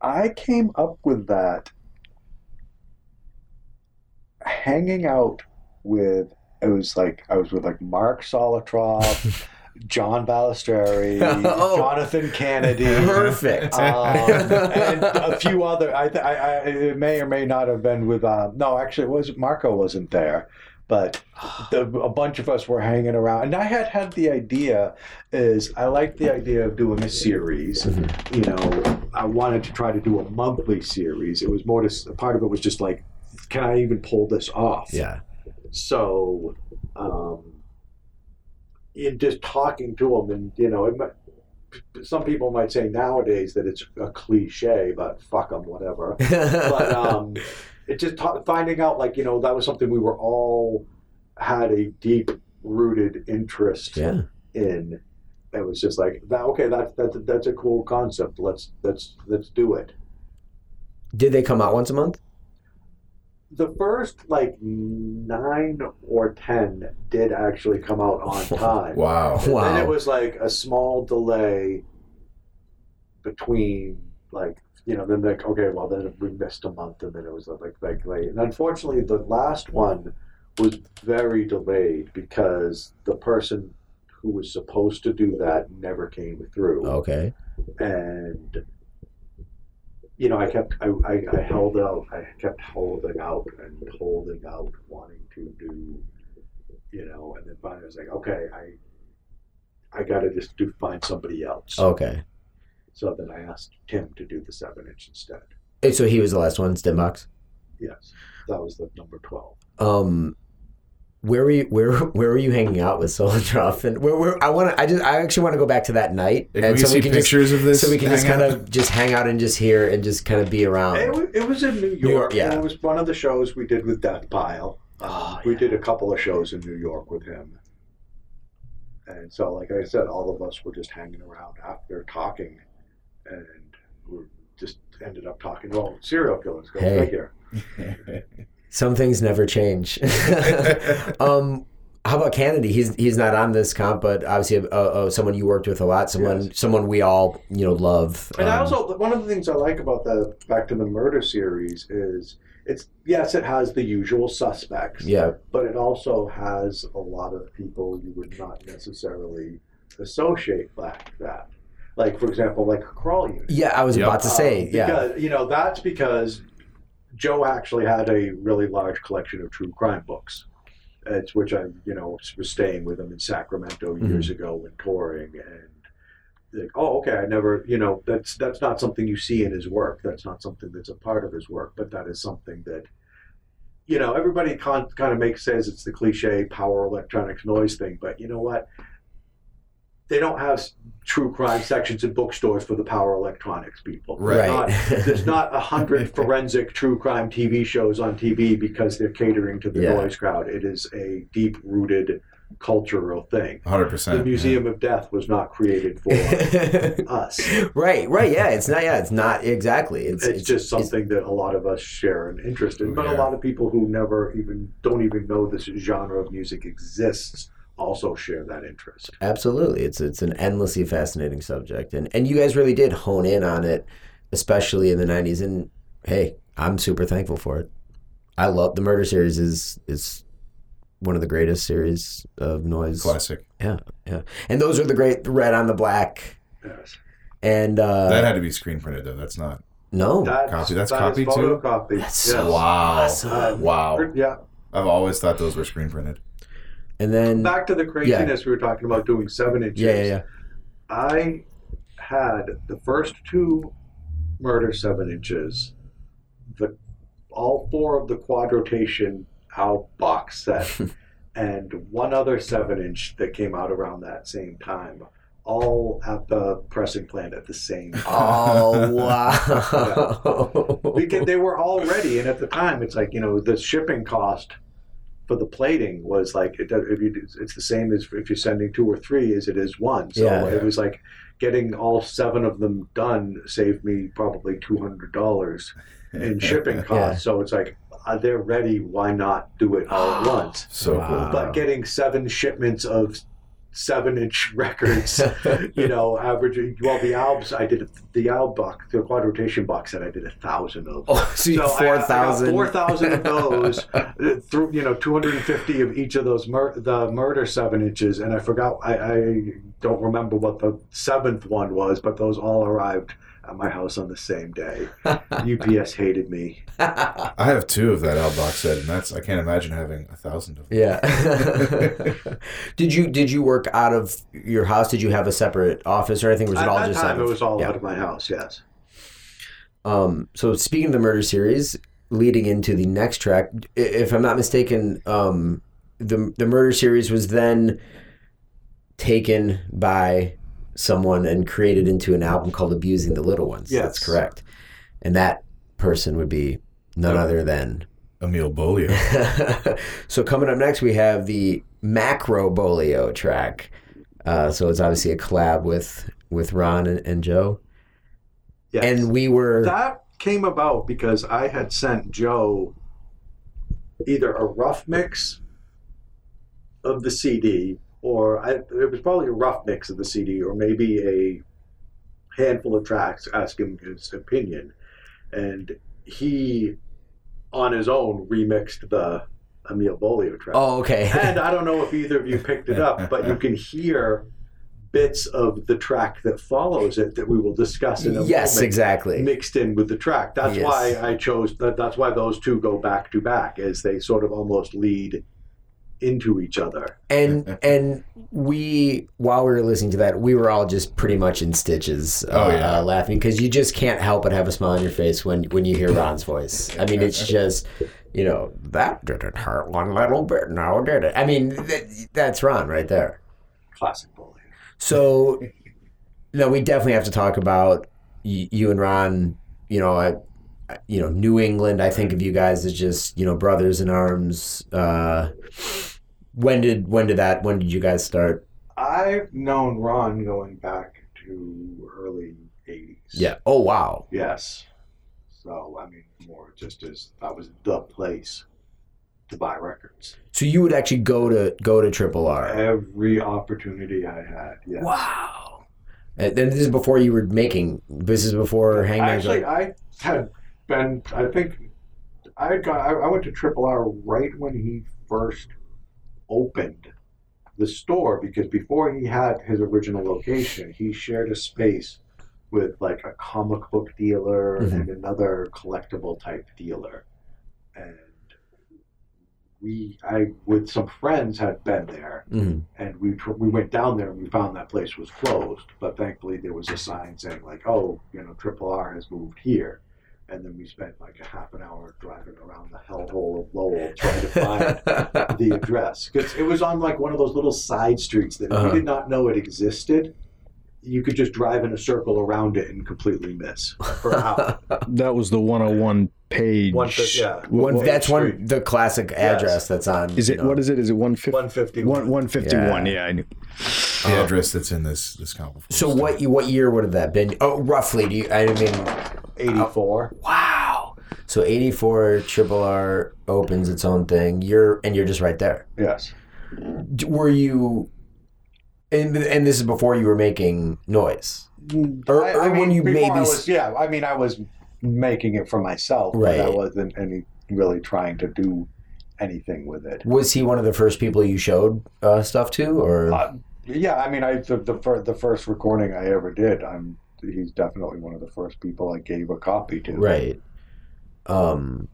I came up with that hanging out with it was like I was with like Mark Solotroff, [LAUGHS] John Balistreri, [LAUGHS] Oh. Jonathan Kennedy. Perfect. um, and [LAUGHS] a few other. I, th- I, I it may or may not have been with. Um, no, actually, it was Marco wasn't there, but [SIGHS] the, a bunch of us were hanging around, and I had had the idea. Is I like the idea of doing a series. You know, I wanted to try to do a monthly series. It was more to part of it was just like, can I even pull this off? yeah. So, um, in just talking to them, and you know, it might, some people might say nowadays that it's a cliche, but fuck them, whatever. But [LAUGHS] um, it just ta- finding out, like you know, that was something we were all had a deep rooted interest yeah. in. It was just like that. Okay, that's that's that's a cool concept. Let's let's let's do it. Did they come out once a month? The first like nine or ten did actually come out on [LAUGHS] time. Wow. And Then Wow. it was like a small delay between like you know then like okay well then we missed a month and then it was like like late and unfortunately the last one was very delayed because the person who was supposed to do that never came through Okay. and you know, I kept, I, I, I held out, I kept holding out and holding out, wanting to do, you know, and then finally I was like, okay, I, I got to just do find somebody else. Okay. So then I asked Tim to do the seven inch instead. And so he was the last one, Stimbox. Yes, that was the number twelve. Um, where were you? Where where were you hanging out with Solotroff? And where, where I want to. I just. I actually want to go back to that night, Can and we so see we can just. of this? So we can just kind out? of just hang out and just hear and just kind of be around. It, wa- it was in New York. York, yeah. and it was one of the shows we did with Death Pile. Um, Oh, we yeah. did a couple of shows in New York with him. And so, like I said, all of us were just hanging around after talking, and we just ended up talking. Well, serial killers, go Hey. figure. [LAUGHS] Some things never change. [LAUGHS] um, how about Kennedy? He's he's not on this comp, but obviously uh, uh, someone you worked with a lot. Someone Yes. someone we all you know love. And I Um, also one of the things I like about the Back to the Murder series is it's yes, it has the usual suspects. yeah but it also has a lot of people you would not necessarily associate like that. Like, for example, like crawl unit. yeah. I was Yep. about to say Um, yeah. Because, you know, that's because Joe actually had a really large collection of true crime books. It's which I, you know, was staying with him in Sacramento Mm-hmm. years ago when touring, and like, oh, okay, I never, you know, that's that's not something you see in his work. That's not something that's a part of his work, but that is something that, you know, everybody con- kind of makes says it's the cliche power electronics noise thing, but you know what? They don't have true crime sections in bookstores for the power electronics people. Right. not- there's not a hundred [LAUGHS] forensic true crime TV shows on TV because they're catering to the Yeah. noise crowd. It is a deep rooted cultural thing. 100%. The Museum of Death was not created for [LAUGHS] us. right, right, yeah. It's not. Yeah, it's not exactly. It's It's, just something that a lot of us share an interest in, but a lot of people who never even don't even know this genre of music exists also share that interest. Absolutely, it's it's an endlessly fascinating subject, and and you guys really did hone in on it, especially in the '90s. And hey, I'm super thankful for it. I love the Murder series is is one of the greatest series of noise. Classic. Yeah, yeah, and those are the great Red on the Black, Yes. and uh, that had to be screen printed, though. That's not. no, That's, Copy- that's that is copy too? photocopy. That's so Yes. Wow. awesome. Wow. Yeah. I've always thought those were screen printed. And then Back to the craziness we were talking about doing seven inches. yeah, yeah, yeah. I had the first two murder seven inches, the all four of the quadrotation out box set, [LAUGHS] and one other seven inch that came out around that same time, all at the pressing plant at the same time. Oh [LAUGHS] wow! because they were all ready, and at the time, it's like you know the shipping cost for the plating was like it, if you, it's the same as if you're sending two or three as it is one. So Yeah. it was like getting all seven of them done saved me probably two hundred dollars in [LAUGHS] shipping costs. So it's like uh, they're ready. Why not do it all at [GASPS] once? So Wow. cool. But getting seven shipments of seven-inch [LAUGHS] records, [LAUGHS] you know, averaging. Well, the albs I did the album box, the quad rotation box that I did a thousand of. oh, so you So I- four I got thousand. 4,000 of [LAUGHS] those, uh, through, you know, 250 of each of those, mur- the murder seven inches. And I forgot, I, I don't remember what the seventh one was, but those all arrived at my house on the same day. [LAUGHS] UPS hated me. [LAUGHS] I have two of that Al box set, and that's I can't imagine having a thousand of them. Yeah. did you did you work out of your house? Did you have a separate office or anything? Was it At all that just time, out it was all yeah. out of my house, yes. Um, so speaking of the murder series, leading into the next track, if I'm not mistaken, um, the the murder series was then taken by someone and created into an album called "Abusing the Little Ones." That's correct, and that person would be none other than. Emil Beaulieau. [LAUGHS] so coming up next, we have the Macro Bolio track. Uh, so it's obviously a collab with with Ron and, and Joe, yes. and we were that came about because I had sent Joe either a rough mix of the CD, or I, it was probably a rough mix of the CD, or maybe a handful of tracks, ask him his opinion, and he, on his own, remixed the Emil Beaulieau track. oh okay. And I don't know if either of you picked it up, but you can hear bits of the track that follows it that we will discuss in a yes, moment exactly. mixed in with the track. That's Yes. why I chose that. That's why those two go back to back, as they sort of almost lead into each other. and and we while we were listening to that we were all just pretty much in stitches uh, Oh, yeah. uh, laughing because you just can't help but have a smile on your face when when you hear ron's voice i mean it's just you know that didn't hurt one little bit now did it i mean that, that's ron right there Classic bully. So no we definitely have to talk about y- you and ron you know I, I- you know new england i think of you guys as just you know brothers in arms uh when did when did that when did you guys start I've known Ron going back to early '80s. Yeah. Oh wow. Yes. So I mean, more just as that was the place to buy records. So you would actually go to go to Triple R. Every opportunity I had. Yes. Wow. And then this is before you were making. This is before Hangman. Actually, I had been. I think I had got. I, went to Triple R right when he first opened the store because before he had his original location, he shared a space with like a comic book dealer Mhm. and another collectible type dealer, we, I, with some friends, had been there Mhm. and we tr- we went down there and we found that place was closed. But thankfully, there was a sign saying like, "Oh, you know, Triple R has moved here." And then we spent like a half an hour driving around the hellhole of Lowell trying to find [LAUGHS] the address because it was on like one of those little side streets that Uh-huh. you did not know it existed, you could just drive in a circle around it and completely miss for hours. [LAUGHS] That was the 101 Paige. One fif- yeah. one, One that's Street. one the classic address that's on. Is you it know. what is it? Is it 150? One fifty. One, 151. Yeah. Yeah. I knew. The oh. address that's in this this comic. So store. what what year would have that been? Oh, roughly. Do you? I mean, eighty-four. Oh, wow. So eighty four Triple R opens its own thing. You're and you're just right there. Yes. Were you? And and this is before you were making noise. Or- or when you maybe I was, yeah, I mean, I was making it for myself, but I wasn't any really trying to do anything with it. Was he one of the first people you showed uh, stuff to, or Uh, yeah, I mean, I the the, fir- the first recording I ever did, I'm he's definitely one of the first people I gave a copy to. right? Um,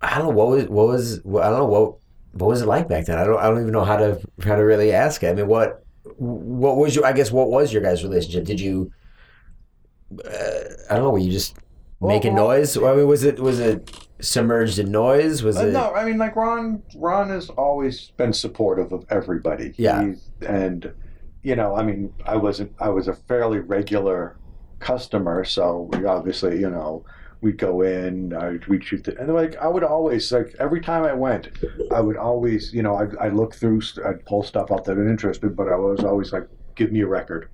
I don't know what was what was I don't know what what was it like back then. I don't I don't even know how to how to really ask it. I mean, what what was your I guess what was your guys' relationship? Did you I don't know. Were you just making well- noise? I mean, was it was it submerged in noise? Was Uh, it? no, I mean like Ron. Ron has always been supportive of everybody. Yeah. He- and you know, I mean, I wasn't. I was a fairly regular customer, so we obviously, you know, we'd go in, I'd, we'd shoot, the, and like I would always like every time I went, I would always, you know, I I look through, I'd pull stuff out that I'm interested, but I was always like, give me a record.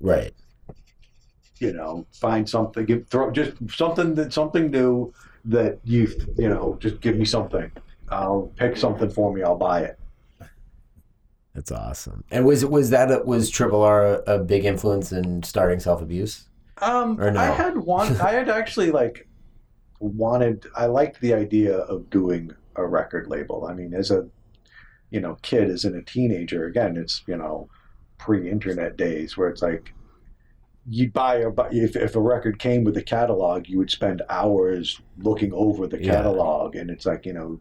Right. you know, find something, give, throw just something that something new that you you know, just give me something. I'll pick something for me. I'll buy it. That's awesome. And was it was that a, was Triple R a, a big influence in starting self abuse? Um, Or no? I had one. I had actually like wanted. I liked the idea of doing a record label. I mean, as a you know kid, as in a teenager, again, it's you know pre-internet days where it's like you'd buy a if if a record came with a catalog, you would spend hours looking over the Yeah. catalog, and it's like you know.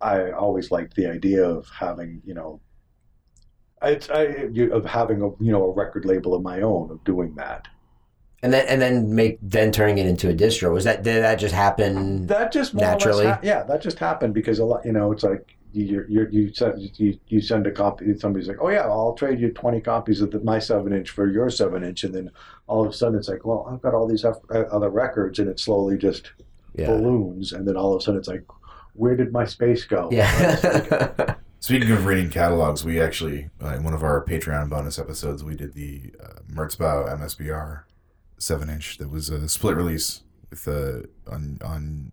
I always liked the idea of having you know. It's I, you- of having a you know a record label of my own of doing that. And then and then make then turning it into a distro. Was that did that just happen? That just more Naturally? Or less ha- yeah, that just happened because a lot. You know, it's like you you you send you, you send a copy. And somebody's like, oh yeah, I'll trade you twenty copies of the, my seven inch for your seven inch, and then all of a sudden it's like, well, I've got all these uh, other records, and it slowly just Yeah. balloons, and then all of a sudden it's like, where did my space go? Yeah. [LAUGHS] [LAUGHS] Speaking of reading catalogs, we actually uh, in one of our Patreon bonus episodes we did the uh, Merzbow MSBR seven inch that was a split release with uh, on on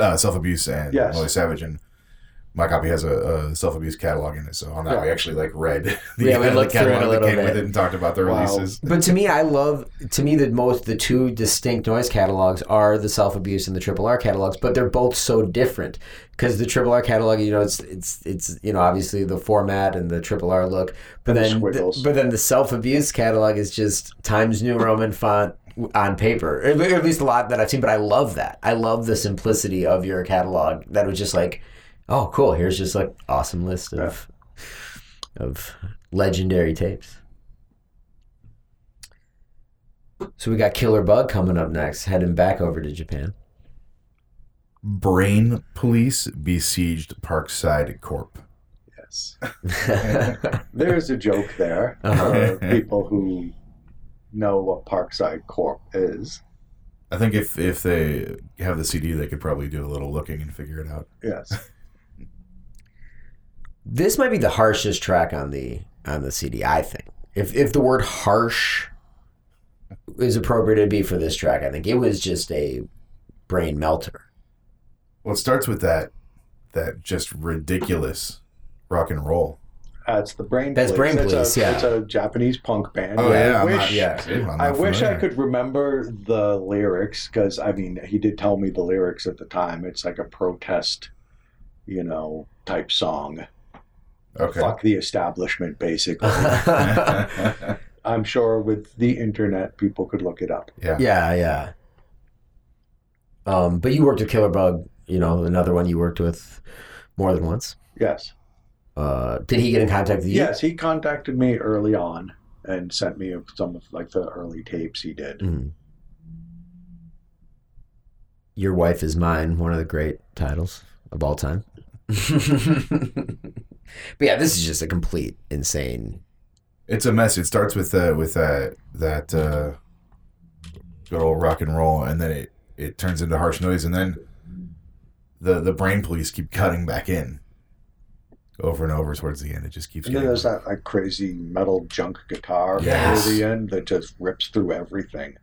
uh, self abuse and Yes. Molly Savage and my copy has a, a self abuse catalog in it, so on that we actually like read [LAUGHS] the, Yeah, we uh, the looked through it a catalog that little came with it and talked about the Wow. releases. But to me, I love to me the most the two distinct noise catalogs are the self abuse and the Triple R catalogs, but they're both so different because the Triple R catalog, you know, it's it's it's you know obviously the format and the Triple R look, but And then the, but then the self abuse catalog is just Times New Roman font on paper, or at least a lot that I've seen. But I love that. I love the simplicity of your catalog. That was just like, oh, cool. Here's just like awesome list of of legendary tapes. So we got Killer Bug coming up next, heading back over to Japan. Brain police besieged Parkside Corp. Yes. [LAUGHS] There's a joke there Uh-huh. for people who know what Parkside Corp is. I think if if they have the CD, they could probably do a little looking and figure it out. Yes. [LAUGHS] this might be the harshest track on the on the CD. I think if if the word harsh is appropriate to be for this track, I think it was just a brain melter. Well, it starts with that that just ridiculous rock and roll. Uh, That's the Brain That's Police. Brain it's a, yeah. It's a Japanese punk band. Oh yeah, I I'm wish, not, yeah. I'm I wish I could remember the lyrics because I mean he did tell me the lyrics at the time. It's like a protest, you know, type song. Okay. Fuck the establishment, basically. [LAUGHS] I'm sure with the internet, people could look it up. yeah. yeah, yeah. Um, but you worked with Killer Bug, you know, another one you worked with more than once. Yes. Uh, did he get in contact with you? Yes, he contacted me early on and sent me some of like the early tapes he did. Mhm. Your Wife is Mine, one of the great titles of all time. [LAUGHS] but yeah, this is just a complete insane. It's a mess. It starts with uh, with that that uh, good old rock and roll, and then it it turns into harsh noise, and then the the brain police keep cutting back in over and over towards the end. It just keeps And then getting there's that like crazy metal junk guitar Yes. near the end that just rips through everything.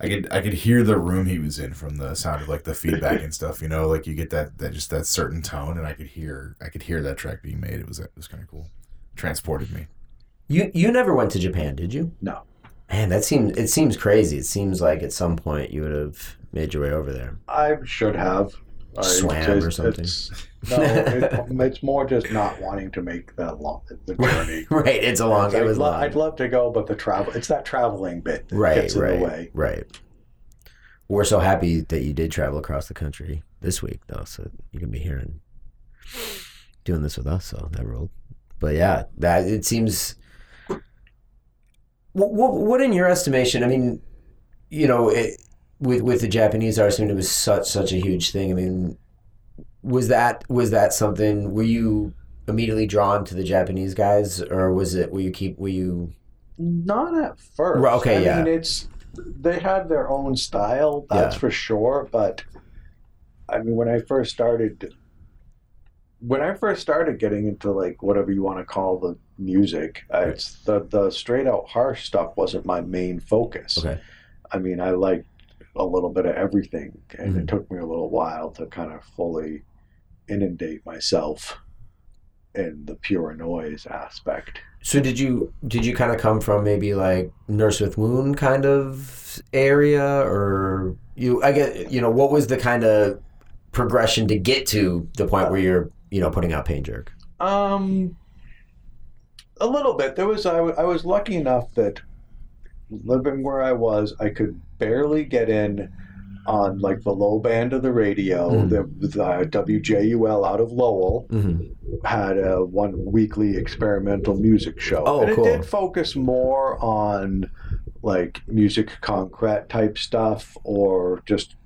I could I could hear the room he was in from the sound of like the feedback and stuff. You know, like you get that that just that certain tone, and I could hear I could hear that track being made. It was it was kind of cool. Transported me. You you never went to Japan, did you? No. Man, that seems it seems crazy. It seems like at some point you would have made your way over there. I should have. I Swam or something. It's, no, it, um, it's more just not wanting to make the long, the [LAUGHS] journey. right, it's a long. It was lo- long. I'd love to go, but the travel, it's that traveling bit that right, gets in right, the way. right. We're so happy that you did travel across the country this week, though, so you can be here and doing this with us. So that ruled. But yeah, that it seems What, what, what in your estimation? I mean, you know, it, with with the Japanese artist, I mean, it was such such a huge thing. I mean, was that was that something? Were you immediately drawn to the Japanese guys, or was it? Were you keep? Were you? Not at first. Right, okay, I yeah. mean, it's they had their own style, that's Yeah. for sure. But I mean, when I first started, when I first started getting into like whatever you want to call the music, uh, it's the the straight out harsh stuff wasn't my main focus. Okay. I mean, I liked a little bit of everything, and Mhm. it took me a little while to kind of fully inundate myself in the pure noise aspect. So did you did you kind of come from maybe like Nurse with Wound kind of area, or you? I get you know what was the kind of progression to get to the point where you're you know putting out Pain Jerk? Um, a little bit. There was I, w- I was lucky enough that living where I was, I could barely get in on like the low band of the radio. Mm. The, the WJUL out of Lowell Mm-hmm. had a one weekly experimental music show. Oh, and cool. it did focus more on like music concrete type stuff or just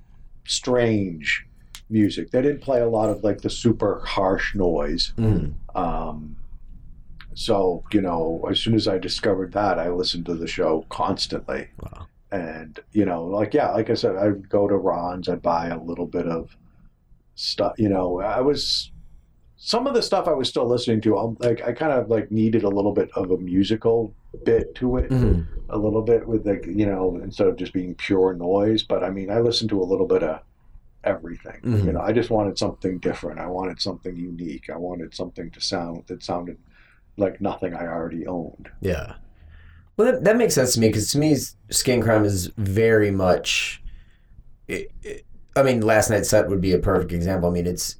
strange music. They didn't play a lot of like the super harsh noise. Mm-hmm. Um, so you know, as soon as I discovered that, I listened to the show constantly. Wow. And you know, like yeah, like I said, I'd go to Ron's, I'd buy a little bit of stuff. You know, I was some of the stuff I was still listening to. I'm like, I kind of like needed a little bit of a musical bit to it, Mm-hmm. a little bit with like you know, instead of just being pure noise. But I mean, I listened to a little bit of everything. Mhm. You know, I just wanted something different. I wanted something unique. I wanted something to sound that sounded like nothing I already owned. Yeah. Well, that, that makes sense to me because to me, skin crime is very much. It, it- I mean, last night's set would be a perfect example. I mean, it's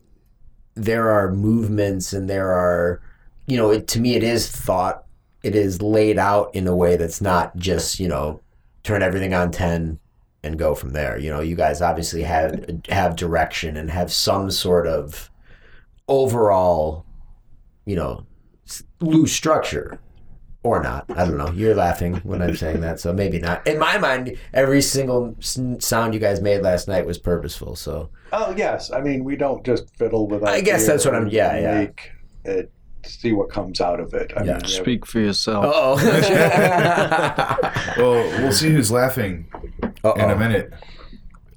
there are movements and there are, you know, it, to me, it is thought. It is laid out in a way that's not just you know, turn everything on ten and go from there. You know, you guys obviously have have direction and have some sort of overall, you know, loose structure or not. I don't know. You're laughing when I'm saying that, so maybe not. In my mind, every single sound you guys made last night was purposeful. So Oh yes, I mean we don't just fiddle with. I guess that's what I'm- yeah, and yeah. Make it see what comes out of it. I Yeah. mean, yeah, Speak for yourself. oh, [LAUGHS] [LAUGHS] Well, we'll see who's laughing in a minute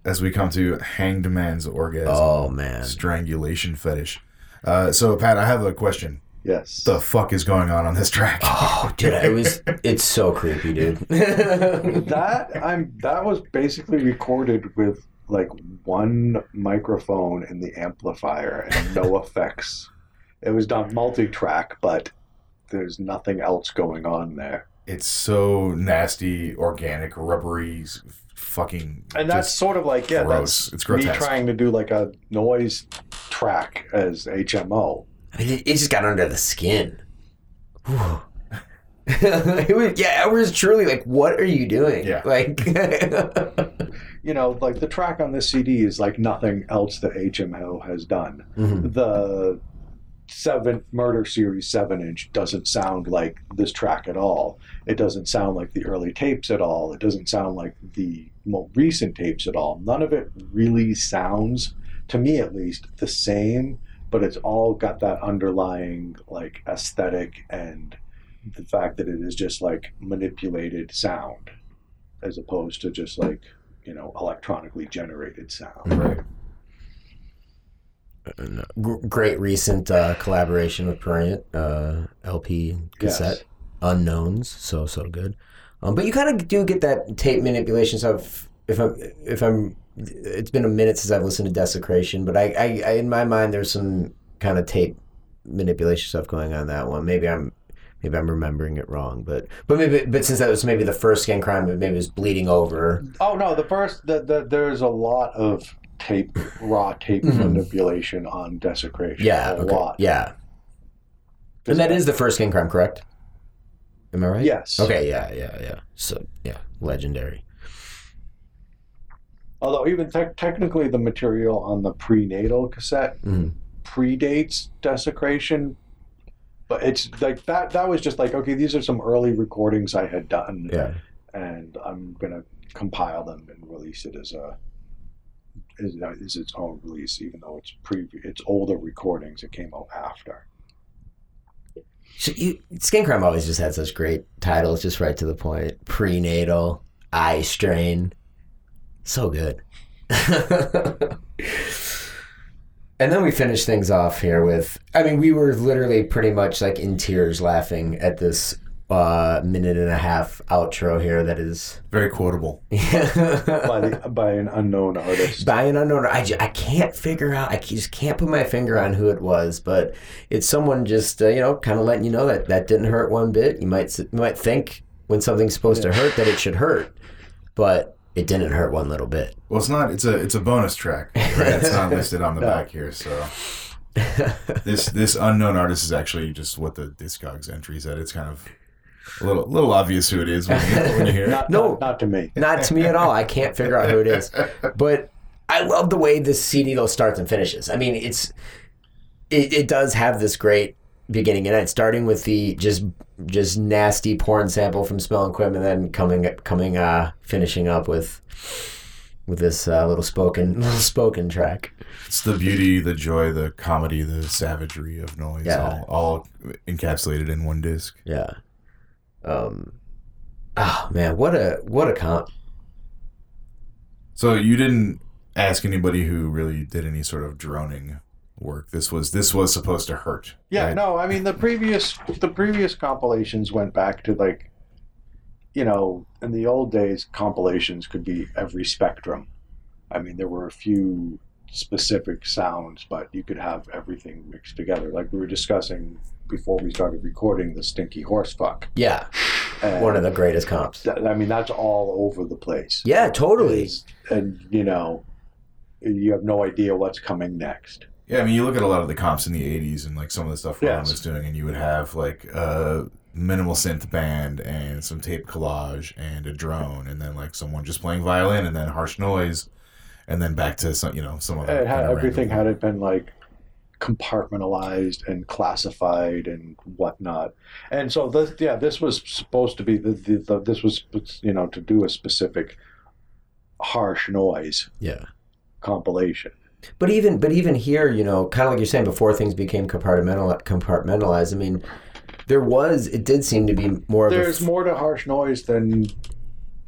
as we come to Hanged Man's Orgasm. oh man. Strangulation fetish. Uh, so, Pat, I have a question. Yes. The fuck is going on on this track? Oh, dude, it was. It's so creepy, dude. [LAUGHS] that I'm that was basically recorded with like one microphone and the amplifier and no [LAUGHS] effects. It was done multi-track, but there's nothing else going on there. It's so nasty, organic, rubbery, fucking. And that's sort of like yeah, gross. that's It's me trying to do like a noise track as HMO. I mean, it, it just got under the skin. Whew. [LAUGHS] it was, yeah, I was truly like, "What are you doing?" Yeah. like, [LAUGHS] [LAUGHS] You know, like the track on this CD is like nothing else that HMO has done. Mhm. the seventh murder series seven inch doesn't sound like this track at all it doesn't sound like the early tapes at all it doesn't sound like the more recent tapes at all none of it really sounds to me at least the same but it's all got that underlying like aesthetic and the fact that it is just like manipulated sound as opposed to just like you know electronically generated sound Right. Gr- great recent uh, collaboration with Prurient, uh, LP cassette, Yes. Unknowns, so so good. Um, but you kind of do get that tape manipulation stuff. If I'm, if I'm, it's been a minute since I've listened to Desecration, but I, I, I in my mind, there's some kind of tape manipulation stuff going on that one. Maybe I'm, maybe I'm remembering it wrong, but but maybe, but since that was maybe the first skin crime, maybe it was bleeding over. Oh no, the first the, the there's a lot of tape raw tape Mhm. manipulation on desecration. Yeah, a okay, lot. yeah, and that is the first skin crime, correct? Am I right? Yes. Okay, yeah, yeah, yeah. So, yeah, legendary. Although even te- technically the material on the prenatal cassette Mhm. predates desecration but it's like that. That was just like okay, these are some early recordings I had done, Yeah. and I'm gonna compile them and release it as a is, is its own release, even though it's pre it's older recordings. It came out after. So you, Skin Crime always just had such great titles, just right to the point. Prenatal, Eye Strain. So good. [LAUGHS] and then we finish things off here with I mean, we were literally pretty much like in tears laughing at this uh, minute and a half outro here that is [LAUGHS] Very quotable. by the, by an unknown artist. by an unknown. I, I can't figure out. I just can't put my finger on who it was, but it's someone just uh, you know kind of letting you know that that didn't hurt one bit. You might you might think when something's supposed to hurt that it should hurt, but it didn't hurt one little bit. Well, it's not. It's a it's a bonus track. Right? It's not listed on the [LAUGHS] back here. So [LAUGHS] this this unknown artist is actually just what the Discogs entry said. It's kind of a little little obvious who it is when you, when you hear it. [LAUGHS] Not, No. not, not to me. Not to me at all. I can't figure out who it is, but I love the way this CD though starts and finishes. I mean, it's it, it does have this great beginning and end, starting with the just just nasty porn sample from Smell and Quim, and then coming coming uh finishing up with with this uh, little spoken [LAUGHS] little spoken track. It's the beauty, the joy, the comedy, the savagery of noise, Yeah. all, all encapsulated in one disc. Yeah. Um. Oh man, what a what a comp. So you didn't ask anybody who really did any sort of droning work. This was this was supposed to hurt. Yeah, right? no, I mean the previous the previous compilations went back to like you know, in the old days compilations could be every spectrum. I mean there were a few specific sounds, but you could have everything mixed together. Like we were discussing before we started recording the stinky horse fuck. Yeah, And one of the greatest comps. that- I mean that's all over the place. Yeah, totally. Is- And you know you have no idea what's coming next. Yeah, I mean, you look at a lot of the comps in the '80s and like some of the stuff Ron Yes. was doing, and you would have like a minimal synth band and some tape collage and a drone, and then like someone just playing violin, and then harsh noise, and then back to some, you know, some other. it had, everything had it been like compartmentalized and classified and whatnot and so this yeah this was supposed to be the, the, the this was you know to do a specific harsh noise Yeah. compilation But even but even here, you know, kind of like you're saying before things became compartmental compartmentalized. I mean, there was it did seem to be more of there's a f- more to harsh noise than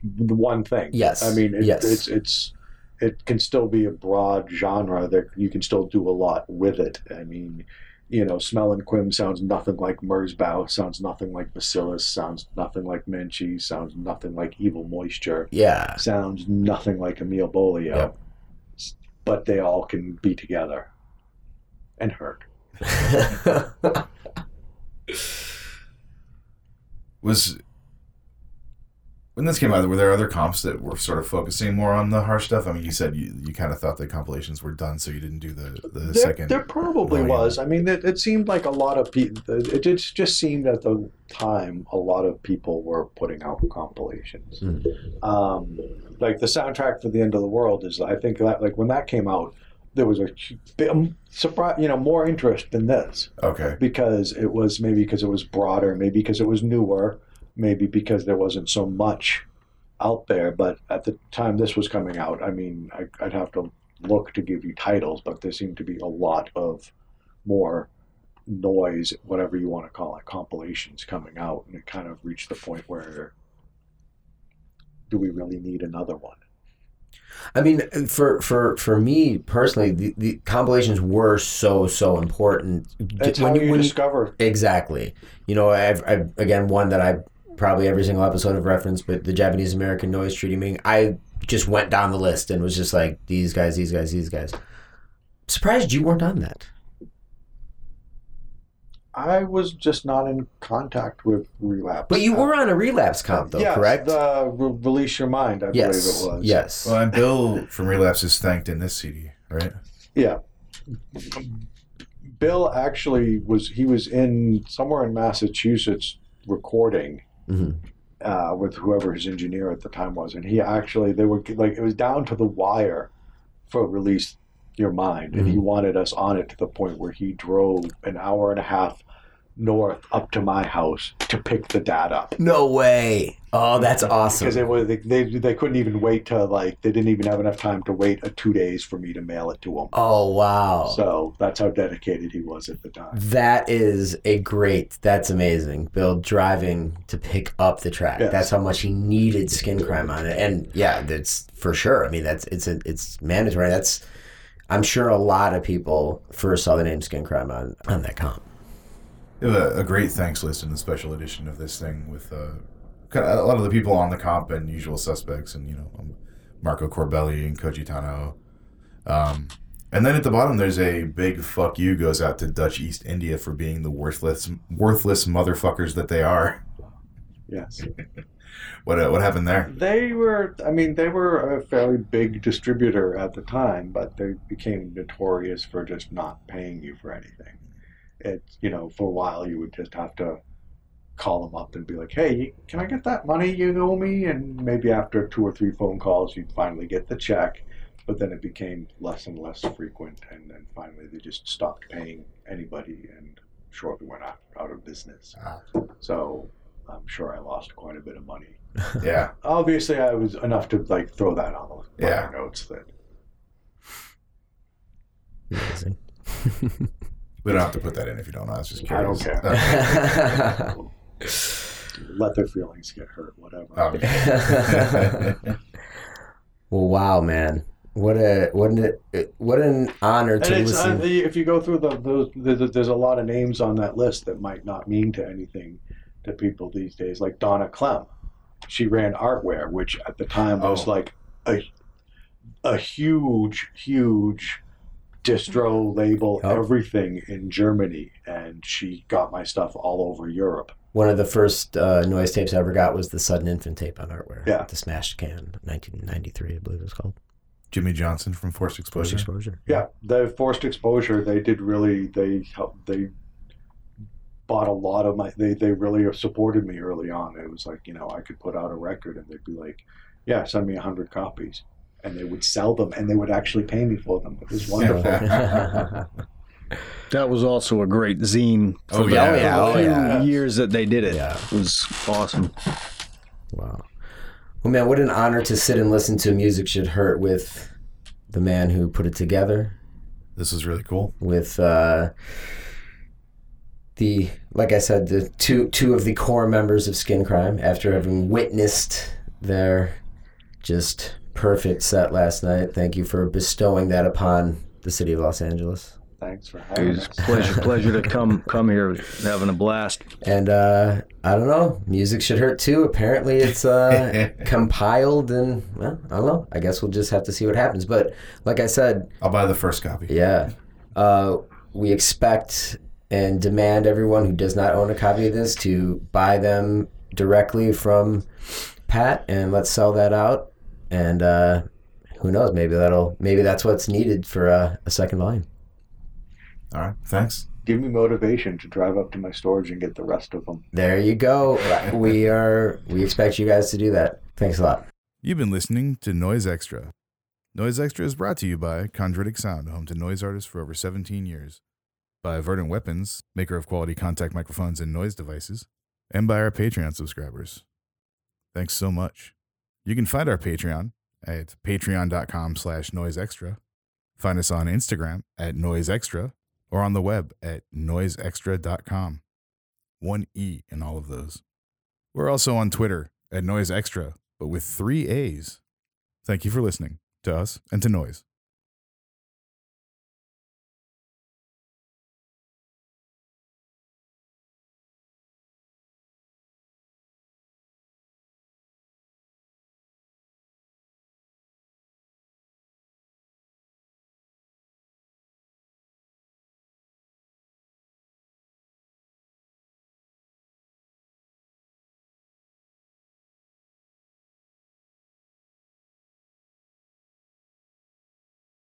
the one thing Yes, i mean it, yes. it's it's it can still be a broad genre that you can still do a lot with it i mean you know, Smell and Quim sounds nothing like Merzbow, sounds nothing like Bacillus, sounds nothing like Menche, sounds nothing like Evil Moisture, yeah. sounds nothing like Emil Beaulieau. Yep. But they all can be together and hurt. [LAUGHS] was when this came out. Were there other comps that were sort of focusing more on the harsh stuff? I mean, you said you, you kind of thought the compilations were done, so you didn't do the the There, second. there probably volume. was. I mean, it, it seemed like a lot of people. It just, just seemed at the time a lot of people were putting out compilations. Mm. Um, like the soundtrack for the end of the world is. I think that like when that came out, there was a bit- surprise. You know, more interest than this Okay. because it was maybe because it was broader, maybe because it was newer, maybe because there wasn't so much out there. But at the time this was coming out, I mean, I, I'd have to look to give you titles, but there seemed to be a lot of more noise, whatever you want to call it, compilations coming out, and it kind of reached the point where do we really need another one? I mean, for for for me personally, the, the compilations were so so important. That's When how you- you- discover. Exactly. You know, I've, I've again one that I probably every single episode of reference, but the Japanese American Noise Treaty meeting. I just went down the list and was just like these guys, these guys, these guys. Surprised you weren't on that. I was just not in contact with relapse. But you were on a relapse comp though, yes, correct? The Re- Release Your Mind, I yes. believe it was. Yes. Well, and Bill from Relapse is thanked in this CD, right? Yeah. Bill actually was, he was in somewhere in Massachusetts recording Mhm. uh, with whoever his engineer at the time was. And he actually, they were like, it was down to the wire for Release Your Mind. And he wanted us on it to the point where he drove an hour and a half north up to my house to pick the DAT up. No way. Oh, that's awesome. Because it was they, they they couldn't even wait to like they didn't even have enough time to wait a two days for me to mail it to him. oh, wow. So that's how dedicated he was at the time. That is a great. That's amazing. Bill driving to pick up the track. Yes. That's how much he needed skin crime on it. And yeah, that's for sure. I mean, that's it's a it's mandatory. That's I'm sure a lot of people first saw the name skin crime on on that comp. Have a, a great thanks list in the special edition of this thing with uh, a lot of the people on the comp and usual suspects, and you know um, Marco Corbelli and Koji Tano. Um, and then at the bottom, there's a big fuck you goes out to Dutch East India for being the worthless worthless motherfuckers that they are. Yes. [LAUGHS] What uh, what happened there? They were, I mean, they were a fairly big distributor at the time, but they became notorious for just not paying you for anything. It, you know, for a while you would just have to call them up and be like, hey, can I get that money you owe me? And maybe after two or three phone calls, you'd finally get the check. But then it became less and less frequent, and then finally they just stopped paying anybody and shortly went out, out of business. Ah. So I'm sure I lost quite a bit of money [LAUGHS] Yeah, obviously I was enough to like throw that on the Yeah. notes that Amazing. [LAUGHS] we don't have to put that in if you don't know. I was just I don't care. [LAUGHS] Let their feelings get hurt, whatever. Um, [LAUGHS] well, wow, man. What a what an what an honor and to it's, uh, listen. the, if you go through the those, there's, there's a lot of names on that list that might not mean to anything to people these days, like Donna Clem. She ran Artware, which at the time was Oh. like a a huge, huge distro label, Yep. everything in Germany, and she got my stuff all over Europe. One of the first uh, noise tapes I ever got was the Sudden Infant tape on Artware. Yeah. The Smashed Can, 1993, I believe it was called. Jimmy Johnson from Forced Exposure. Forced Exposure. Exposure. Yeah, the forced exposure. They did really. They helped. They bought a lot of my. They they really supported me early on. It was like you know I could put out a record and they'd be like, "Yeah, send me a hundred copies," and they would sell them and they would actually pay me for them. It was wonderful. [LAUGHS] That was also a great zine. Oh, the- yeah. Oh, yeah. Oh, yeah. years that they did it. Yeah. It was awesome. Wow. Well, man, what an honor to sit and listen to Music Should Hurt with the man who put it together, This is really cool. with uh, the, like I said, the two two of the core members of Skin Crime. After having witnessed their just perfect set last night, thank you for bestowing that upon the city of Los Angeles. Thanks for having was us. pleasure [LAUGHS] pleasure to come come here, having a blast. And uh, I don't know, music should hurt too. Apparently, it's uh, [LAUGHS] compiled, and well, I don't know. I guess we'll just have to see what happens. But like I said, I'll buy the first copy. yeah, uh, we expect and demand everyone who does not own a copy of this to buy them directly from Pat, and let's sell that out. And uh, who knows? Maybe that'll maybe that's what's needed for uh, a second volume. All right. Thanks. Give me motivation to drive up to my storage and get the rest of them. There you go. [LAUGHS] we are. We expect you guys to do that. Thanks a lot. You've been listening to Noise Extra. Noise Extra is brought to you by Chondritic Sound, home to noise artists for over 17 years, by Verdant Weapons, maker of quality contact microphones and noise devices, and by our Patreon subscribers. Thanks so much. You can find our Patreon at patreon.com slash noiseextra. Find us on Instagram at noiseextra or on the web at noiseextra.com. One E in all of those. We're also on Twitter at Noise Extra, but with three A's. Thank you for listening to us and to Noise.